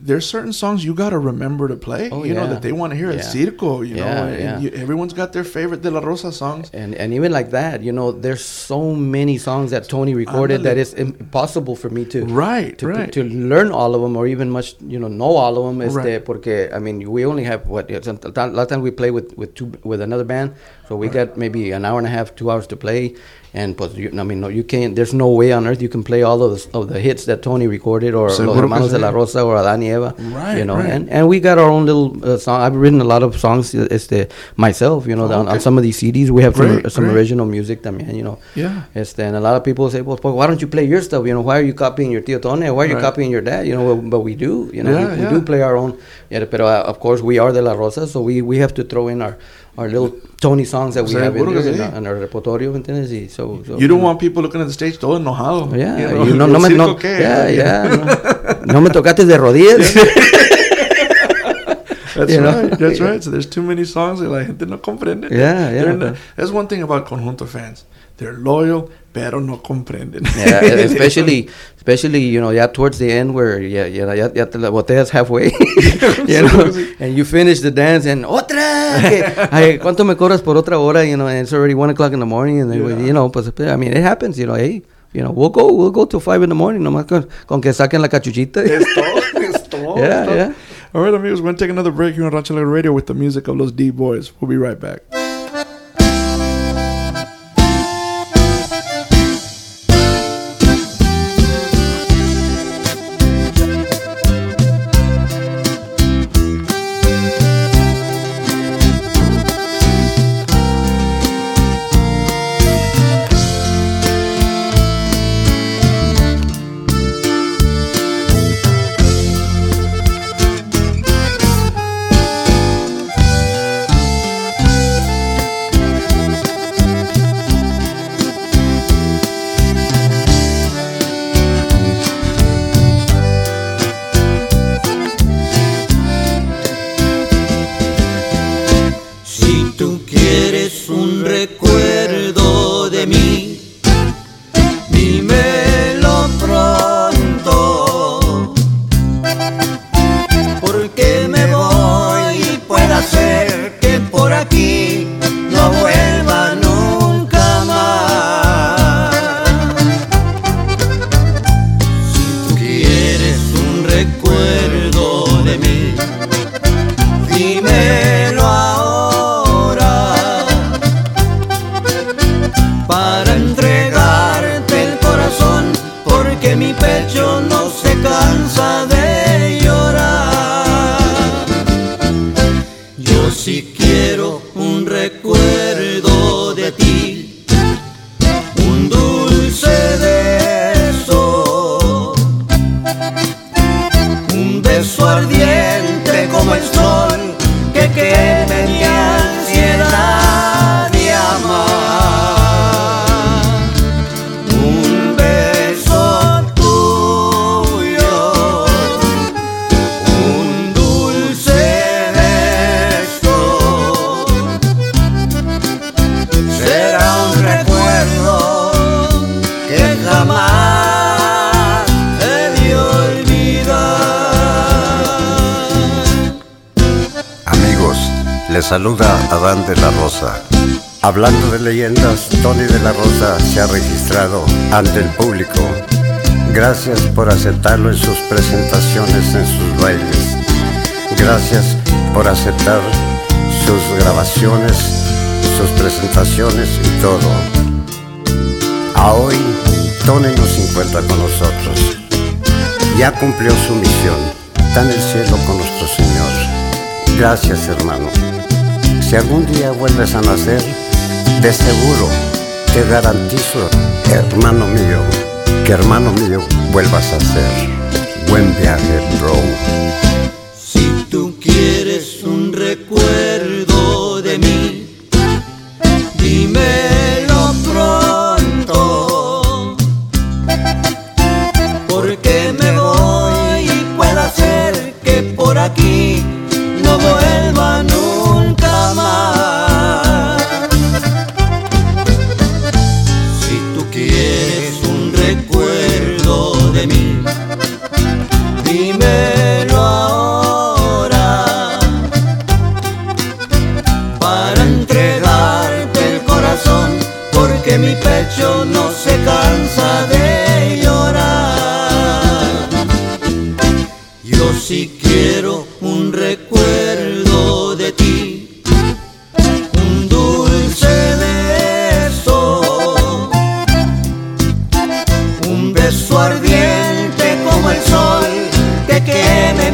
there's certain songs you got to remember to play. Oh, you know that they want to hear Yeah. at Circo. You Yeah, know, and yeah. you, everyone's got their favorite De La Rosa songs. and and even like that, you know, there's so many songs that Tony recorded that it's impossible for me to Right, to, right. to, to learn all of them or even much you know know all of them. Este, Right. Porque I mean, we only have what yeah, a lot of times we play with with two with another band, so we got maybe an hour and a half, two hours to play. And pues, you, I mean, no, you can't. There's no way on earth you can play all of the, of the hits that Tony recorded, or Seguro Los Hermanos de la Rosa, or Adán y Eva. Right, you know, right. and and we got our own little uh, song. I've written a lot of songs. Este, myself, you know, Oh, on, on some of these CDs. We have some Great, some great. original music también, you know. Yeah. Este, and a lot of people say, well, why don't you play your stuff? You know, why are you copying your tío Tony? Why are you Right. copying your dad? You know, well, but we do. You know, Yeah, we, we yeah. do play our own. Yeah, but uh, of course we are de la Rosa, so we, we have to throw in our, our little Tony songs that we have in, there, sí. Eh? our, in our repertorio, ¿me entiendes? Y so, so, You don't know. want people looking at the stage todo enojado. Yeah, you know, you no, no me, no, qué, yeah, you yeah, no, no me tocaste de rodillas. That's You know? right. That's right. So there's too many songs that la gente no comprende. Yeah, yeah, not- that's one thing about conjunto fans. they're loyal, pero no comprenden. Yeah, especially, especially you know, yeah, towards the end where yeah, yeah, ya te la boteas halfway, you know, and you finish the dance and otra, que, ay, ¿cuánto me cobras por otra hora? You know, and it's already one o'clock in the morning, and then, you know, pues, I mean, it happens, you know, hey, you know, we'll go, we'll go till five in the morning, nomás con, con que saquen la cachuchita. Es todo, es todo, Yeah, yeah. All right, amigos, we're going to take another break here on Rancho Radio with the music of Los D Boyz. We'll be right back. Para entregarte el corazón porque mi pecho no se cansa de saluda Adán de la Rosa. Hablando de leyendas, Tony de la Rosa se ha registrado ante el público. Gracias por aceptarlo en sus presentaciones, en sus bailes. Gracias por aceptar sus grabaciones, sus presentaciones y todo. A hoy, Tony no se encuentra con nosotros. Ya cumplió su misión. Está en el cielo con nuestro Señor. Gracias, hermano. Si algún día vuelves a nacer, de seguro te garantizo, hermano mío, que hermano mío vuelvas a ser. Buen viaje, bro.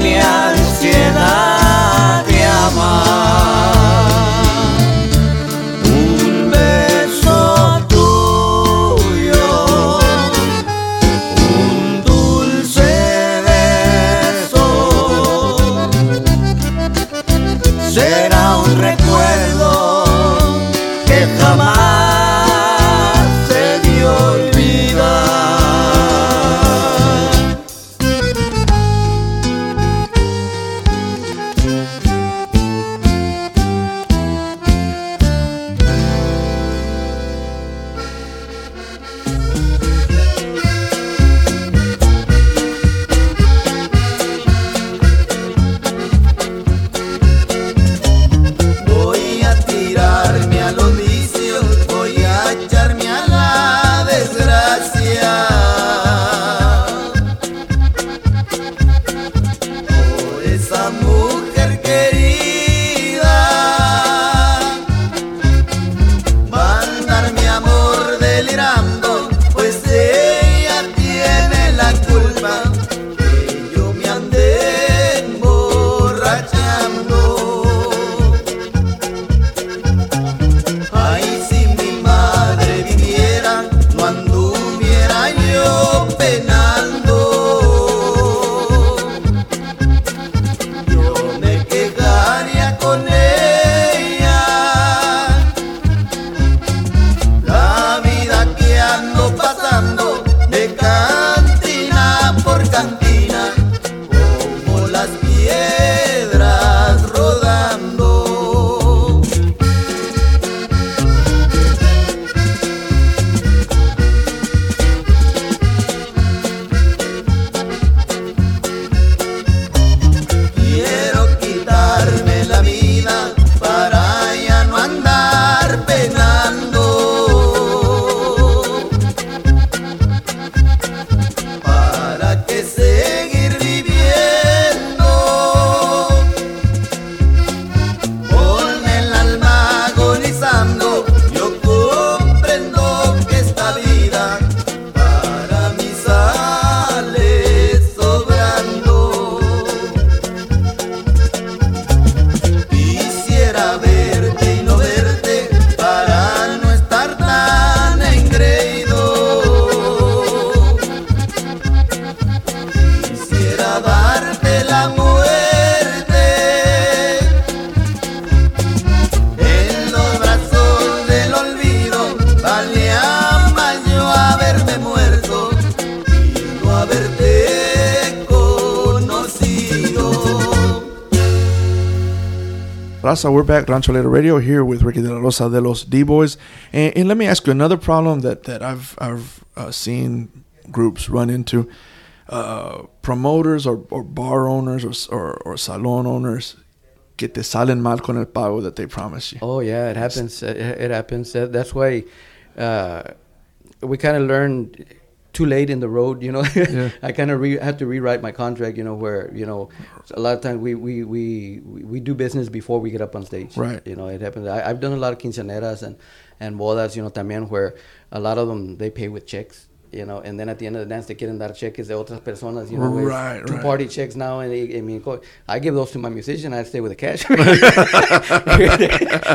Queme Raza, we're back, Rancho Alegre Radio, here with Ricky de la Rosa de los D Boyz. And, and let me ask you another problem that, that I've, I've uh, seen groups run into uh, promoters or, or bar owners or, or, or salon owners que te salen mal con el pago that they promise you. Oh yeah, it happens. It, it happens. That's why uh, we kind of learned too late in the road. You know, Yeah. I kind of re- had to rewrite my contract. You know, where you know a lot of times we we, we we do business before we get up on stage. Right. You know, it happens. I, I've done a lot of quinceaneras and and bodas. You know, también where a lot of them they pay with checks. You know, and then at the end of the dance, they quieren dar cheques de otras personas. You know, Right, two right. party checks now, and I, I mean, I give those to my musician. I stay with the cash.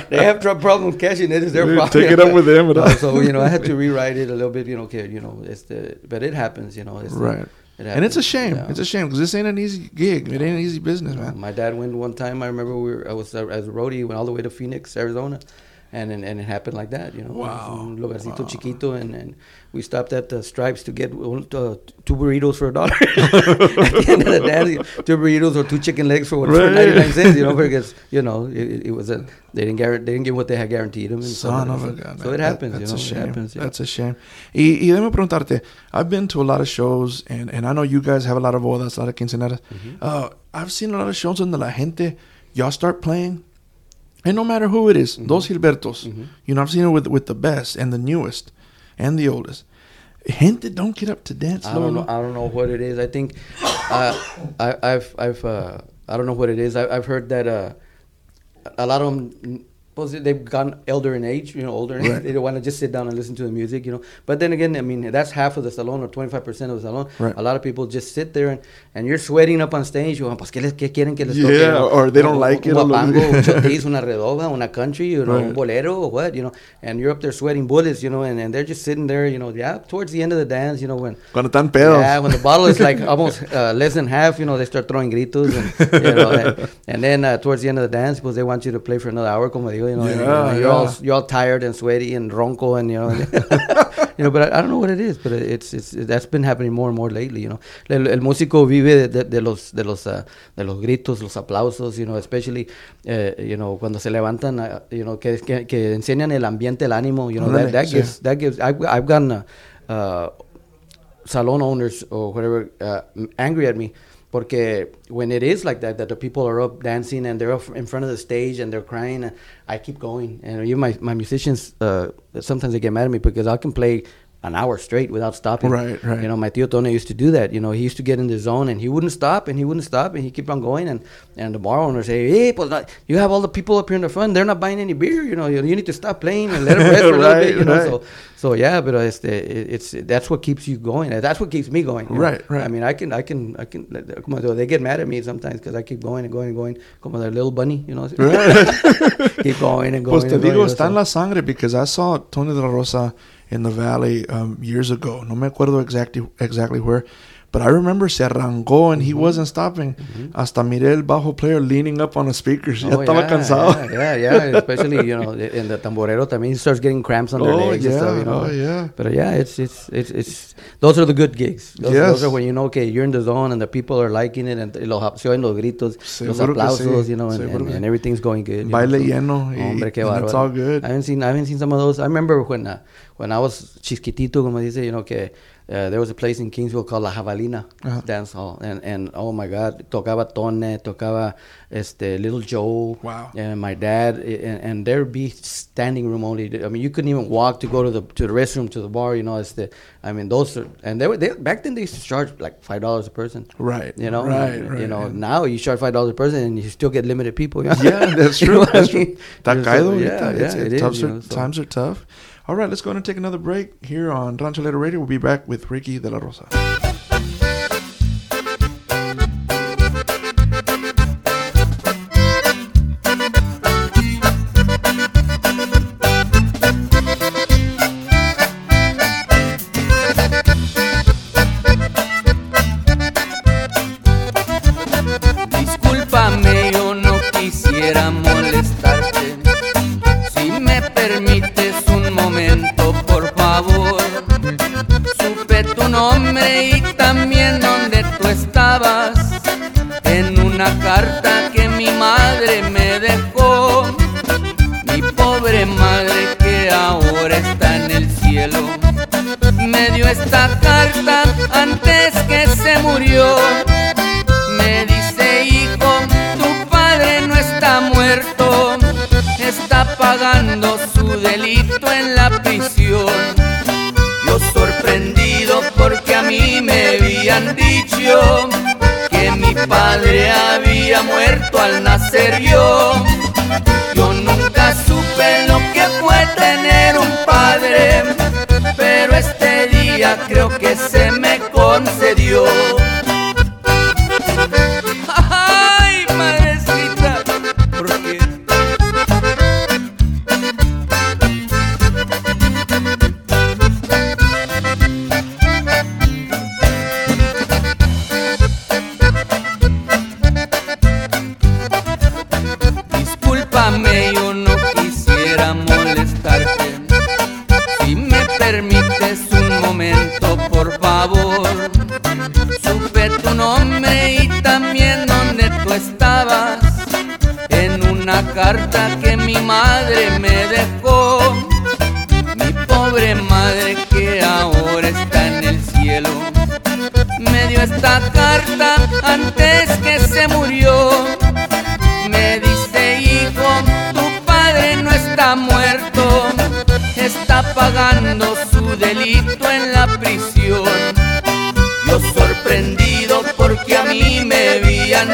they have tr- problem cashing it. Is their Yeah, problem. take it up with them. Uh, so you know, I had to rewrite it a little bit. You know, okay, you know, it's the but it happens. You know, it's the- Right. it And it's a shame. It's a shame because this ain't an easy gig. It ain't an easy business, man. My dad went one time. I remember we were, I was uh, as a roadie, went all the way to Phoenix, Arizona, and and, and it happened like that. You know, Wow. It was un chiquito, and, and we stopped at the Stripes to get uh, two burritos for a dollar. at the end of the day, two burritos or two chicken legs for, what, Right. ninety nine cents. You know, because you know it, it was a they didn't guarantee they didn't get what they had guaranteed them. And Son of a gun. So man. it That- happens. that's you a know, shame. It happens. yeah. That's a shame. Y, y déjame preguntarte. I've been to a lot of shows, and, and I know you guys have a lot of bodas, a lot of quinceaneras. Mm-hmm. Uh, I've seen a lot of shows donde la gente, y'all start playing, and no matter who it is, Mm-hmm. Dos Gilbertos, you know, I've seen it with, with the best and the newest and the oldest. Gente don't get up to dance. I don't know. I don't know what it is. I think uh, I, I've I've uh, I don't know what it is. I, I've heard that uh, a lot of them. They've gone elder in age, you know, older. age. Right. They don't want to just sit down and listen to the music, you know. But then again, I mean, that's half of the salon or 25% of the salon. Right. A lot of people just sit there and, and you're sweating up on stage. You go, pues, ¿qué, les, ¿qué quieren que les toque? Yeah, know, or they don't un- like it Un guapango, un chotis, una redoba, una country, you know, Right. un bolero or what, you know. And you're up there sweating bullets, you know, and, and they're just sitting there, you know, yeah, towards the end of the dance, you know, when Cuando están pedos. yeah, when the bottle is like almost uh, less than half, you know, they start throwing gritos, and, you know, and, and then uh, towards the end of the dance, because they want you to play for another hour, como digo, you know, and, you know, Yeah, you're all you're all tired and sweaty and ronco, and you know, you know, but I, I don't know what it is, but it's it's that's been happening more and more lately, you know. El, el músico vive de, de, los de los uh, de los gritos, los aplausos, you know, especially, uh, you know, cuando se levantan, uh, you know, que, que que enseñan el ambiente, el ánimo, you know, that, that sí. gives that gives I've I've gotten. Uh, uh, salon owners or whatever uh, angry at me porque when it is like that that the people are up dancing and they're up in front of the stage and they're crying i keep going. And even my, my musicians uh, sometimes they get mad at me because i can play an hour straight without stopping Right, right. you know my tío Tony used to do that you know he used to get in the zone and he wouldn't stop and he wouldn't stop and he kept on going and and the bar owner say hey not, you have all the people up here in the front they're not buying any beer you know you, you need to stop playing and let them rest for a little Right, bit you know right. so so yeah, but uh, it's, it's that's what keeps you going. That's what keeps me going. you know. Right, right. I mean, I can, I can, I can. Como digo, they get mad at me sometimes because I keep going and going and going, como the little bunny, you know. keep going and going. Pues te digo, está en la sangre because I saw Tony de la Rosa in the valley um, years ago. No me acuerdo exactly exactly where, But I remember se arrancó and he wasn't stopping. Hasta miré el bajo player leaning up on the speakers. Ya Oh, estaba yeah, cansado. Yeah, yeah, yeah. Especially, you know, in the tamborero también he starts getting cramps on their Oh, legs and stuff, yeah, you know. oh, yeah. But yeah, it's, it's, it's, it's, those are the good gigs. Those, Yes. those are when you know, okay, you're in the zone and the people are liking it and los, se oyen los gritos, los Seguro aplausos, sí, you know, and, and, and everything's going good. know, Baile so- lleno y- Hombre, qué and it's all good. I haven't seen, I haven't seen some of those. I remember when, uh, when I was chisquitito, como dice, you know, que uh, there was a place in Kingsville called La Javalina Uh-huh. Dance Hall. And, and oh my God, tocaba Tone, tocaba este, Little Joe. Wow. And my dad, and, and there'd be standing room only. I mean, you couldn't even walk to go to the to the restroom, to the bar, you know. It's the, I mean, those are, and they were, they, back then they used to charge like $5 a person. Right, You know, right, you right, know, yeah. now you charge $5 a person and you still get limited people. you know? Yeah, that's You know true. I That's true. mean? Está So, caído yeah, yeah, It's- it it's tough, you know, so- Times are tough. All right, let's go and take another break here on Rancho Alegre Radio. We'll be back with Ricky De La Rosa. En una carta que mi madre me dejó. Mi pobre madre que ahora está en el cielo. Me dio esta carta antes que se murió. Me dice hijo, tu padre no está muerto, está pagando su delito en la prisión. Yo sorprendido porque a mí me habían dicho que mi padre había muerto al nacer yo.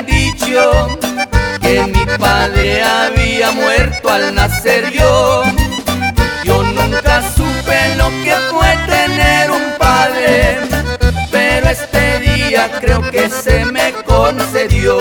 Dicho que mi padre había muerto al nacer yo. Yo nunca supe lo que fue tener un padre, pero este día creo que se me concedió.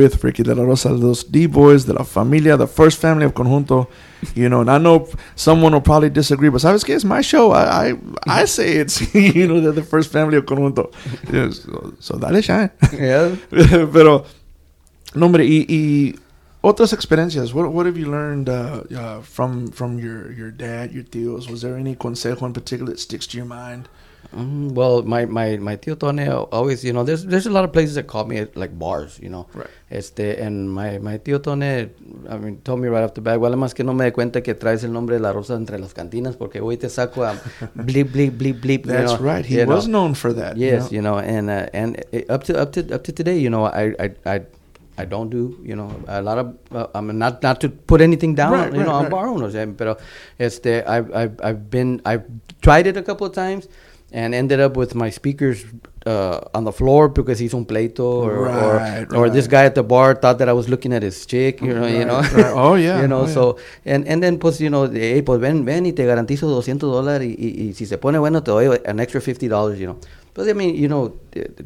With Ricky de la Rosa, those D-Boyz de la familia, the first family of Conjunto. You know, and I know someone will probably disagree, but ¿sabes qué? It's my show. I I, I say it's, you know, they're the first family of Conjunto. Yeah, so, so dale shine. Yeah. Pero, no, hombre, y, y otras experiencias. What, what have you learned uh, uh, from from your, your dad, your tíos? Was there any consejo in particular that sticks to your mind? Mm, well, my, my, my tío Tony always, you know, there's there's a lot of places that call me like bars, you know. Right. Este, and my, my tío Tony, I mean, told me right off the bat, well, más que no me dé cuenta que traes el nombre de la rosa entre las cantinas, porque hoy te saco a blip, bleep, bleep. blip. you That's know, right. He you know. was known for that. you Yes, know? you know, and uh, and uh, up to up to up to today, you know, I I I, I don't do, you know, a lot of. Uh, I mean, not not to put anything down, Right, you right, know, on bar owners, eh, pero este, I've I've I've been I've tried it a couple of times. And ended up with my speakers uh, on the floor because he's on pleito, or Right, or, or this guy at the bar thought that I was looking at his chick, you know, you know. right. Oh, yeah, you know. oh, yeah. So and and then pues you know, hey, pues ven ven y te garantizo 200 dólares y, y, y si se pone bueno te doy an extra 50 dollars, you know. But I mean, you know,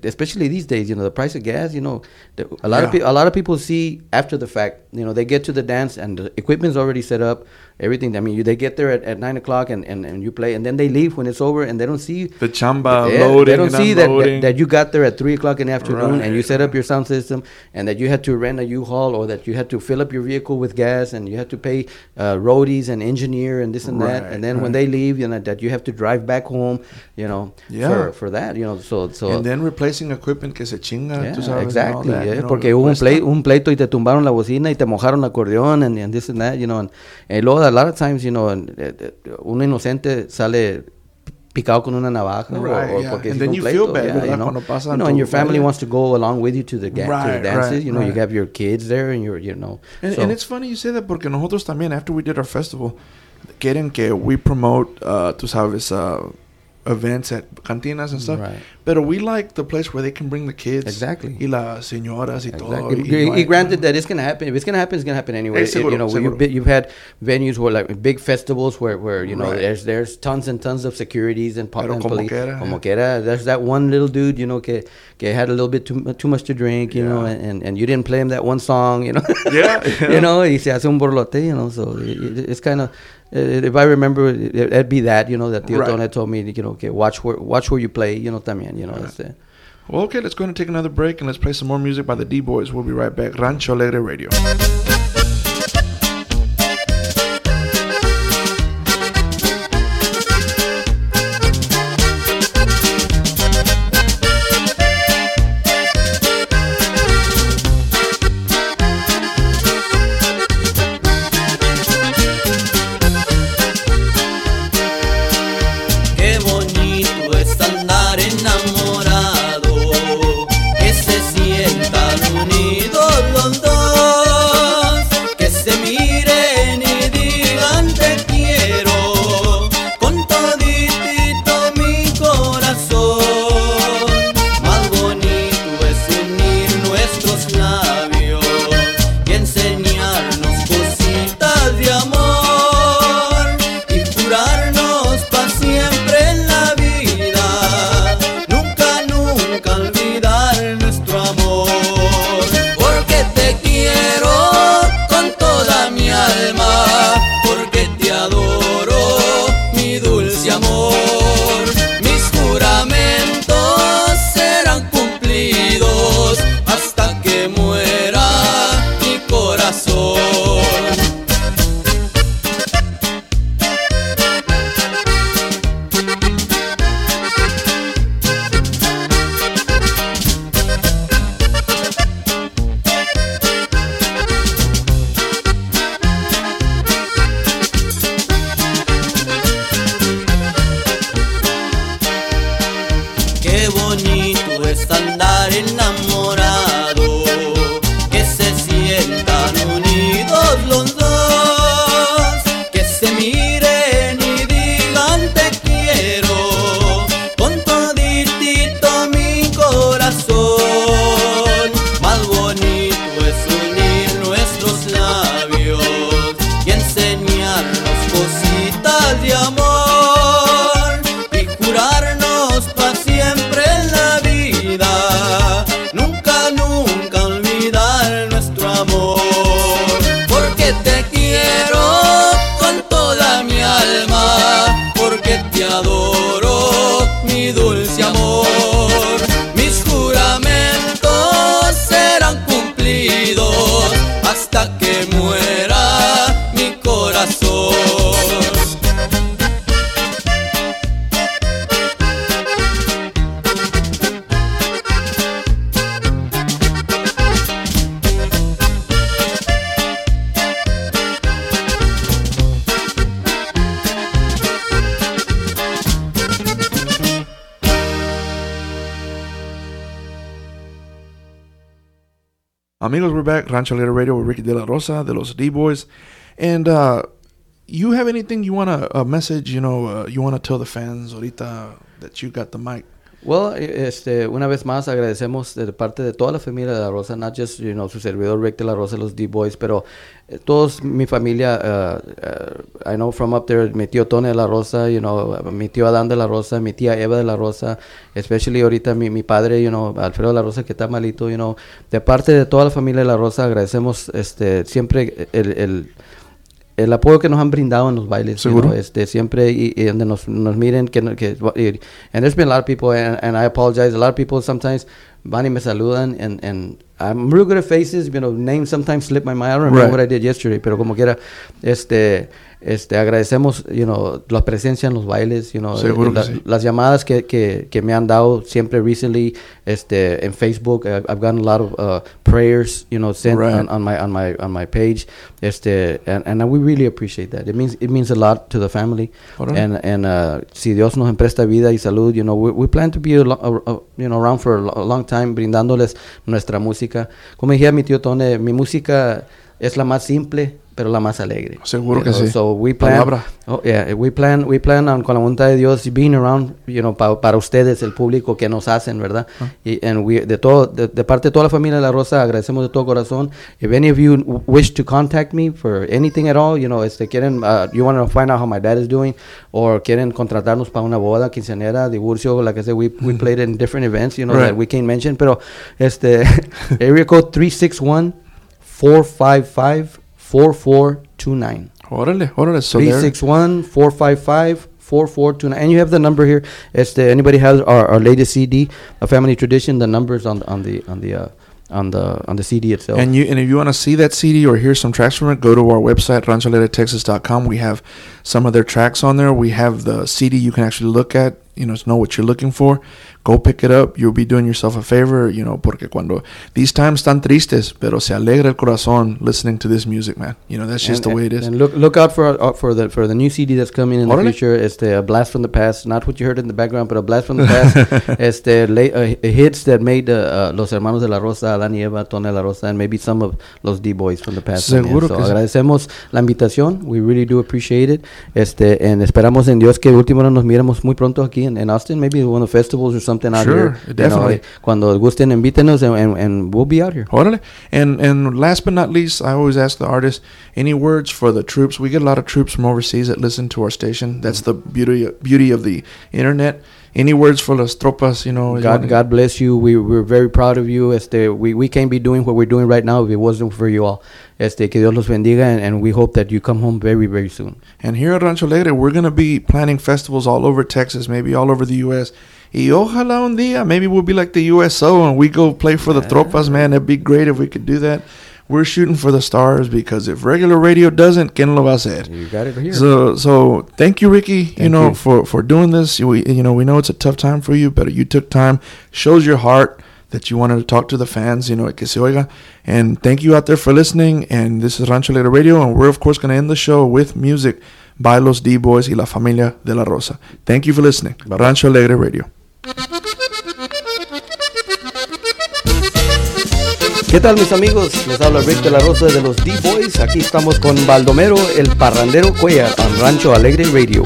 especially these days, you know, the price of gas, you know, the, a lot of Yeah. people, a lot of people see after the fact, you know, they get to the dance and the equipment's already set up, everything. I mean, you, they get there at, at nine o'clock and, and, and you play, and then they leave when it's over, and they don't see The chamba yeah, loading They don't see that, that that you got there at three o'clock in the afternoon and you Right, set up your sound system, and that you had to rent a U-Haul or that you had to fill up your vehicle with gas and you had to pay uh, roadies and engineer and this and that, and then when they leave, you know, that you have to drive back home, you know, Yeah. for, for that, you know, so so. And then replacing equipment que se chinga, Yeah, tú sabes, exactly. that, yeah, you know, porque hubo un, play, un pleito y te tumbaron la bocina y te mojaron el acordeón and, and this and that, you know. And, and luego, a lot of times, you know, and, uh, uh, un inocente sale picado con una navaja Right, o, o yeah. porque And then un you feel bad, yeah, you know. Pasa you know, and your family wants to go along with you to the, ga- to the dances, right, you know, you have your kids there and you're, you know. And, so- and it's funny you say that porque nosotros también, after we did our festival, quieren que we promote, uh, tú sabes, uh, events at cantinas and stuff. Right. Pero we like the place where they can bring the kids. Exactly. Y las señoras y todo. Exactly. y Y- y granted that it's gonna happen. If it's gonna happen, it's gonna happen anyway. Eh, It- you know, you've, been- you've had venues where like big festivals where, where you know Right. there's there's tons and tons of securities and, po- Pero and police. quiera, como eh. quiera. There's that one little dude, you know, que, que had a little bit too, too much to drink, you know, Yeah. and, and, and you didn't play him that one song, you know. Yeah, yeah. you know, y se hace un borlote, you know. So it, it- it's kind of. Eh, if I remember, it, it'd be that, you know, that Tío Right. Tony told me, you know, okay, watch where watch where you play, you know, también, you know. It. Well, okay, let's go ahead and take another break and let's play some more music by the D-Boyz. We'll be right back. Rancho Alegre Radio. Amigos, we're back. Rancho Alegre Radio with Ricky De La Rosa, de los D-Boyz. And uh, you have anything you want to, a message, you know, uh, you want to tell the fans ahorita that you got the mic? Well, eh, este, una vez más agradecemos de parte de toda la familia de La Rosa, not just, you know, su servidor Rick de La Rosa, los D-Boys, pero eh, todos mi familia, uh, uh, I know from up there, mi tío Tony de La Rosa, you know, mi tío Adán de La Rosa, mi tía Eva de La Rosa, especially ahorita mi, mi padre, you know, Alfredo de La Rosa que está malito, you know, de parte de toda la familia de La Rosa agradecemos este, siempre el, el el apoyo que nos han brindado en los bailes, you Seguro. know, este, siempre y, y donde nos, nos miren, que, que, y- and there's been a lot of people, and, and I apologize, a lot of people sometimes y me saludan, and, and I'm real good at faces, you know, names sometimes slip my mind, I don't remember Right. what I did yesterday, pero como quiera, este, este, agradecemos, you know, la presencia en los bailes, you know, la- sí. las llamadas que, que, que me han dado siempre recently, este, en Facebook, I've, I've gotten a lot of uh, prayers, you know, sent Right. on, on my on my on my page, este, and, and we really appreciate that. It means it means a lot to the family, Órale. and and uh, si Dios nos empresta vida y salud, you know, we, we plan to be a a- a- you know around for a, a long time, brindándoles nuestra música. Como decía mi tío Tone, mi música es la más simple, pero la más alegre. Seguro You que sí. So we plan, Palabra. Oh, yeah, we plan, we plan on, con la voluntad de Dios, being around, you know, pa- para ustedes, el público que nos hacen, ¿verdad? Y and we, de todo, de, de parte de toda la familia de La Rosa, agradecemos de todo corazón. If any of you wish to contact me for anything at all, you know, este, quieren, uh, you want to find out how my dad is doing, or quieren contratarnos para una boda, quinceañera, divorcio, like I said, we, we played in different events, you know, Right. that we can't mention, pero, este, area code 361 455 4429. Órale, órale. So there- 361-455-4429. And you have the number here. Este, anybody has our, our latest CD, A Family Tradition, the numbers on on the on the uh, on the on the CD itself. And you and if you want to see that CD or hear some tracks from it, go to our website ranchoalegretexas.com. We have some of their tracks on there. We have the CD you can actually look at, you know, know what you're looking for. Go pick it up. You'll be doing yourself a favor, you know, porque cuando these times están tristes, pero se alegra el corazón listening to this music, man. You know, that's just and, the way it is. And look look out for uh, for the for the new CD that's coming in the future. It's the Blast from the Past, not what you heard in the background, but a Blast from the Past. este la, uh, hits that made uh, uh, los hermanos de la Rosa, Adán y Eva, Tony la Rosa, and maybe some of los D Boyz from the past. Seguro So, agradecemos la invitación. We really do appreciate it. Este and esperamos en Dios que último nos miremos muy pronto aquí en, en Austin, maybe one of the festivals or something out Sure, here. You know, definitely. eh, cuando gusten, invítenos and, and, and we'll be out here. Órale. And and last but not least, I always ask the artist any words for the troops. We get a lot of troops from overseas that listen to our station. That's the beauty beauty of the internet. Any words for las tropas? You know, God, God bless you. We we're very proud of you. Este, we, we can't be doing what we're doing right now if it wasn't for you all. Este, que Dios los bendiga, and, and we hope that you come home very, very soon. And here at Rancho Alegre, we're going to be planning festivals all over Texas, maybe all over the U.S. Y ojalá un día, maybe we'll be like the USO and we go play for the ah. tropas, man. It'd be great if we could do that. We're shooting for the stars because if regular radio doesn't, ¿quién lo va a hacer? You got it here. So, so thank you, Ricky. you know you. for for doing this. We, you know, we know it's a tough time for you, but you took time. Shows your heart that you wanted to talk to the fans. You know, que se oiga. And thank you out there for listening. And this is Rancho Alegre Radio, and we're of course going to end the show with music by Los D Boyz y la Familia de la Rosa. Thank you for listening. Rancho Alegre Radio. ¿Qué tal, mis amigos? Les habla Rick de la Rosa de los D-Boys. Aquí estamos con Baldomero, el parrandero Cuellar, en Rancho Alegre Radio.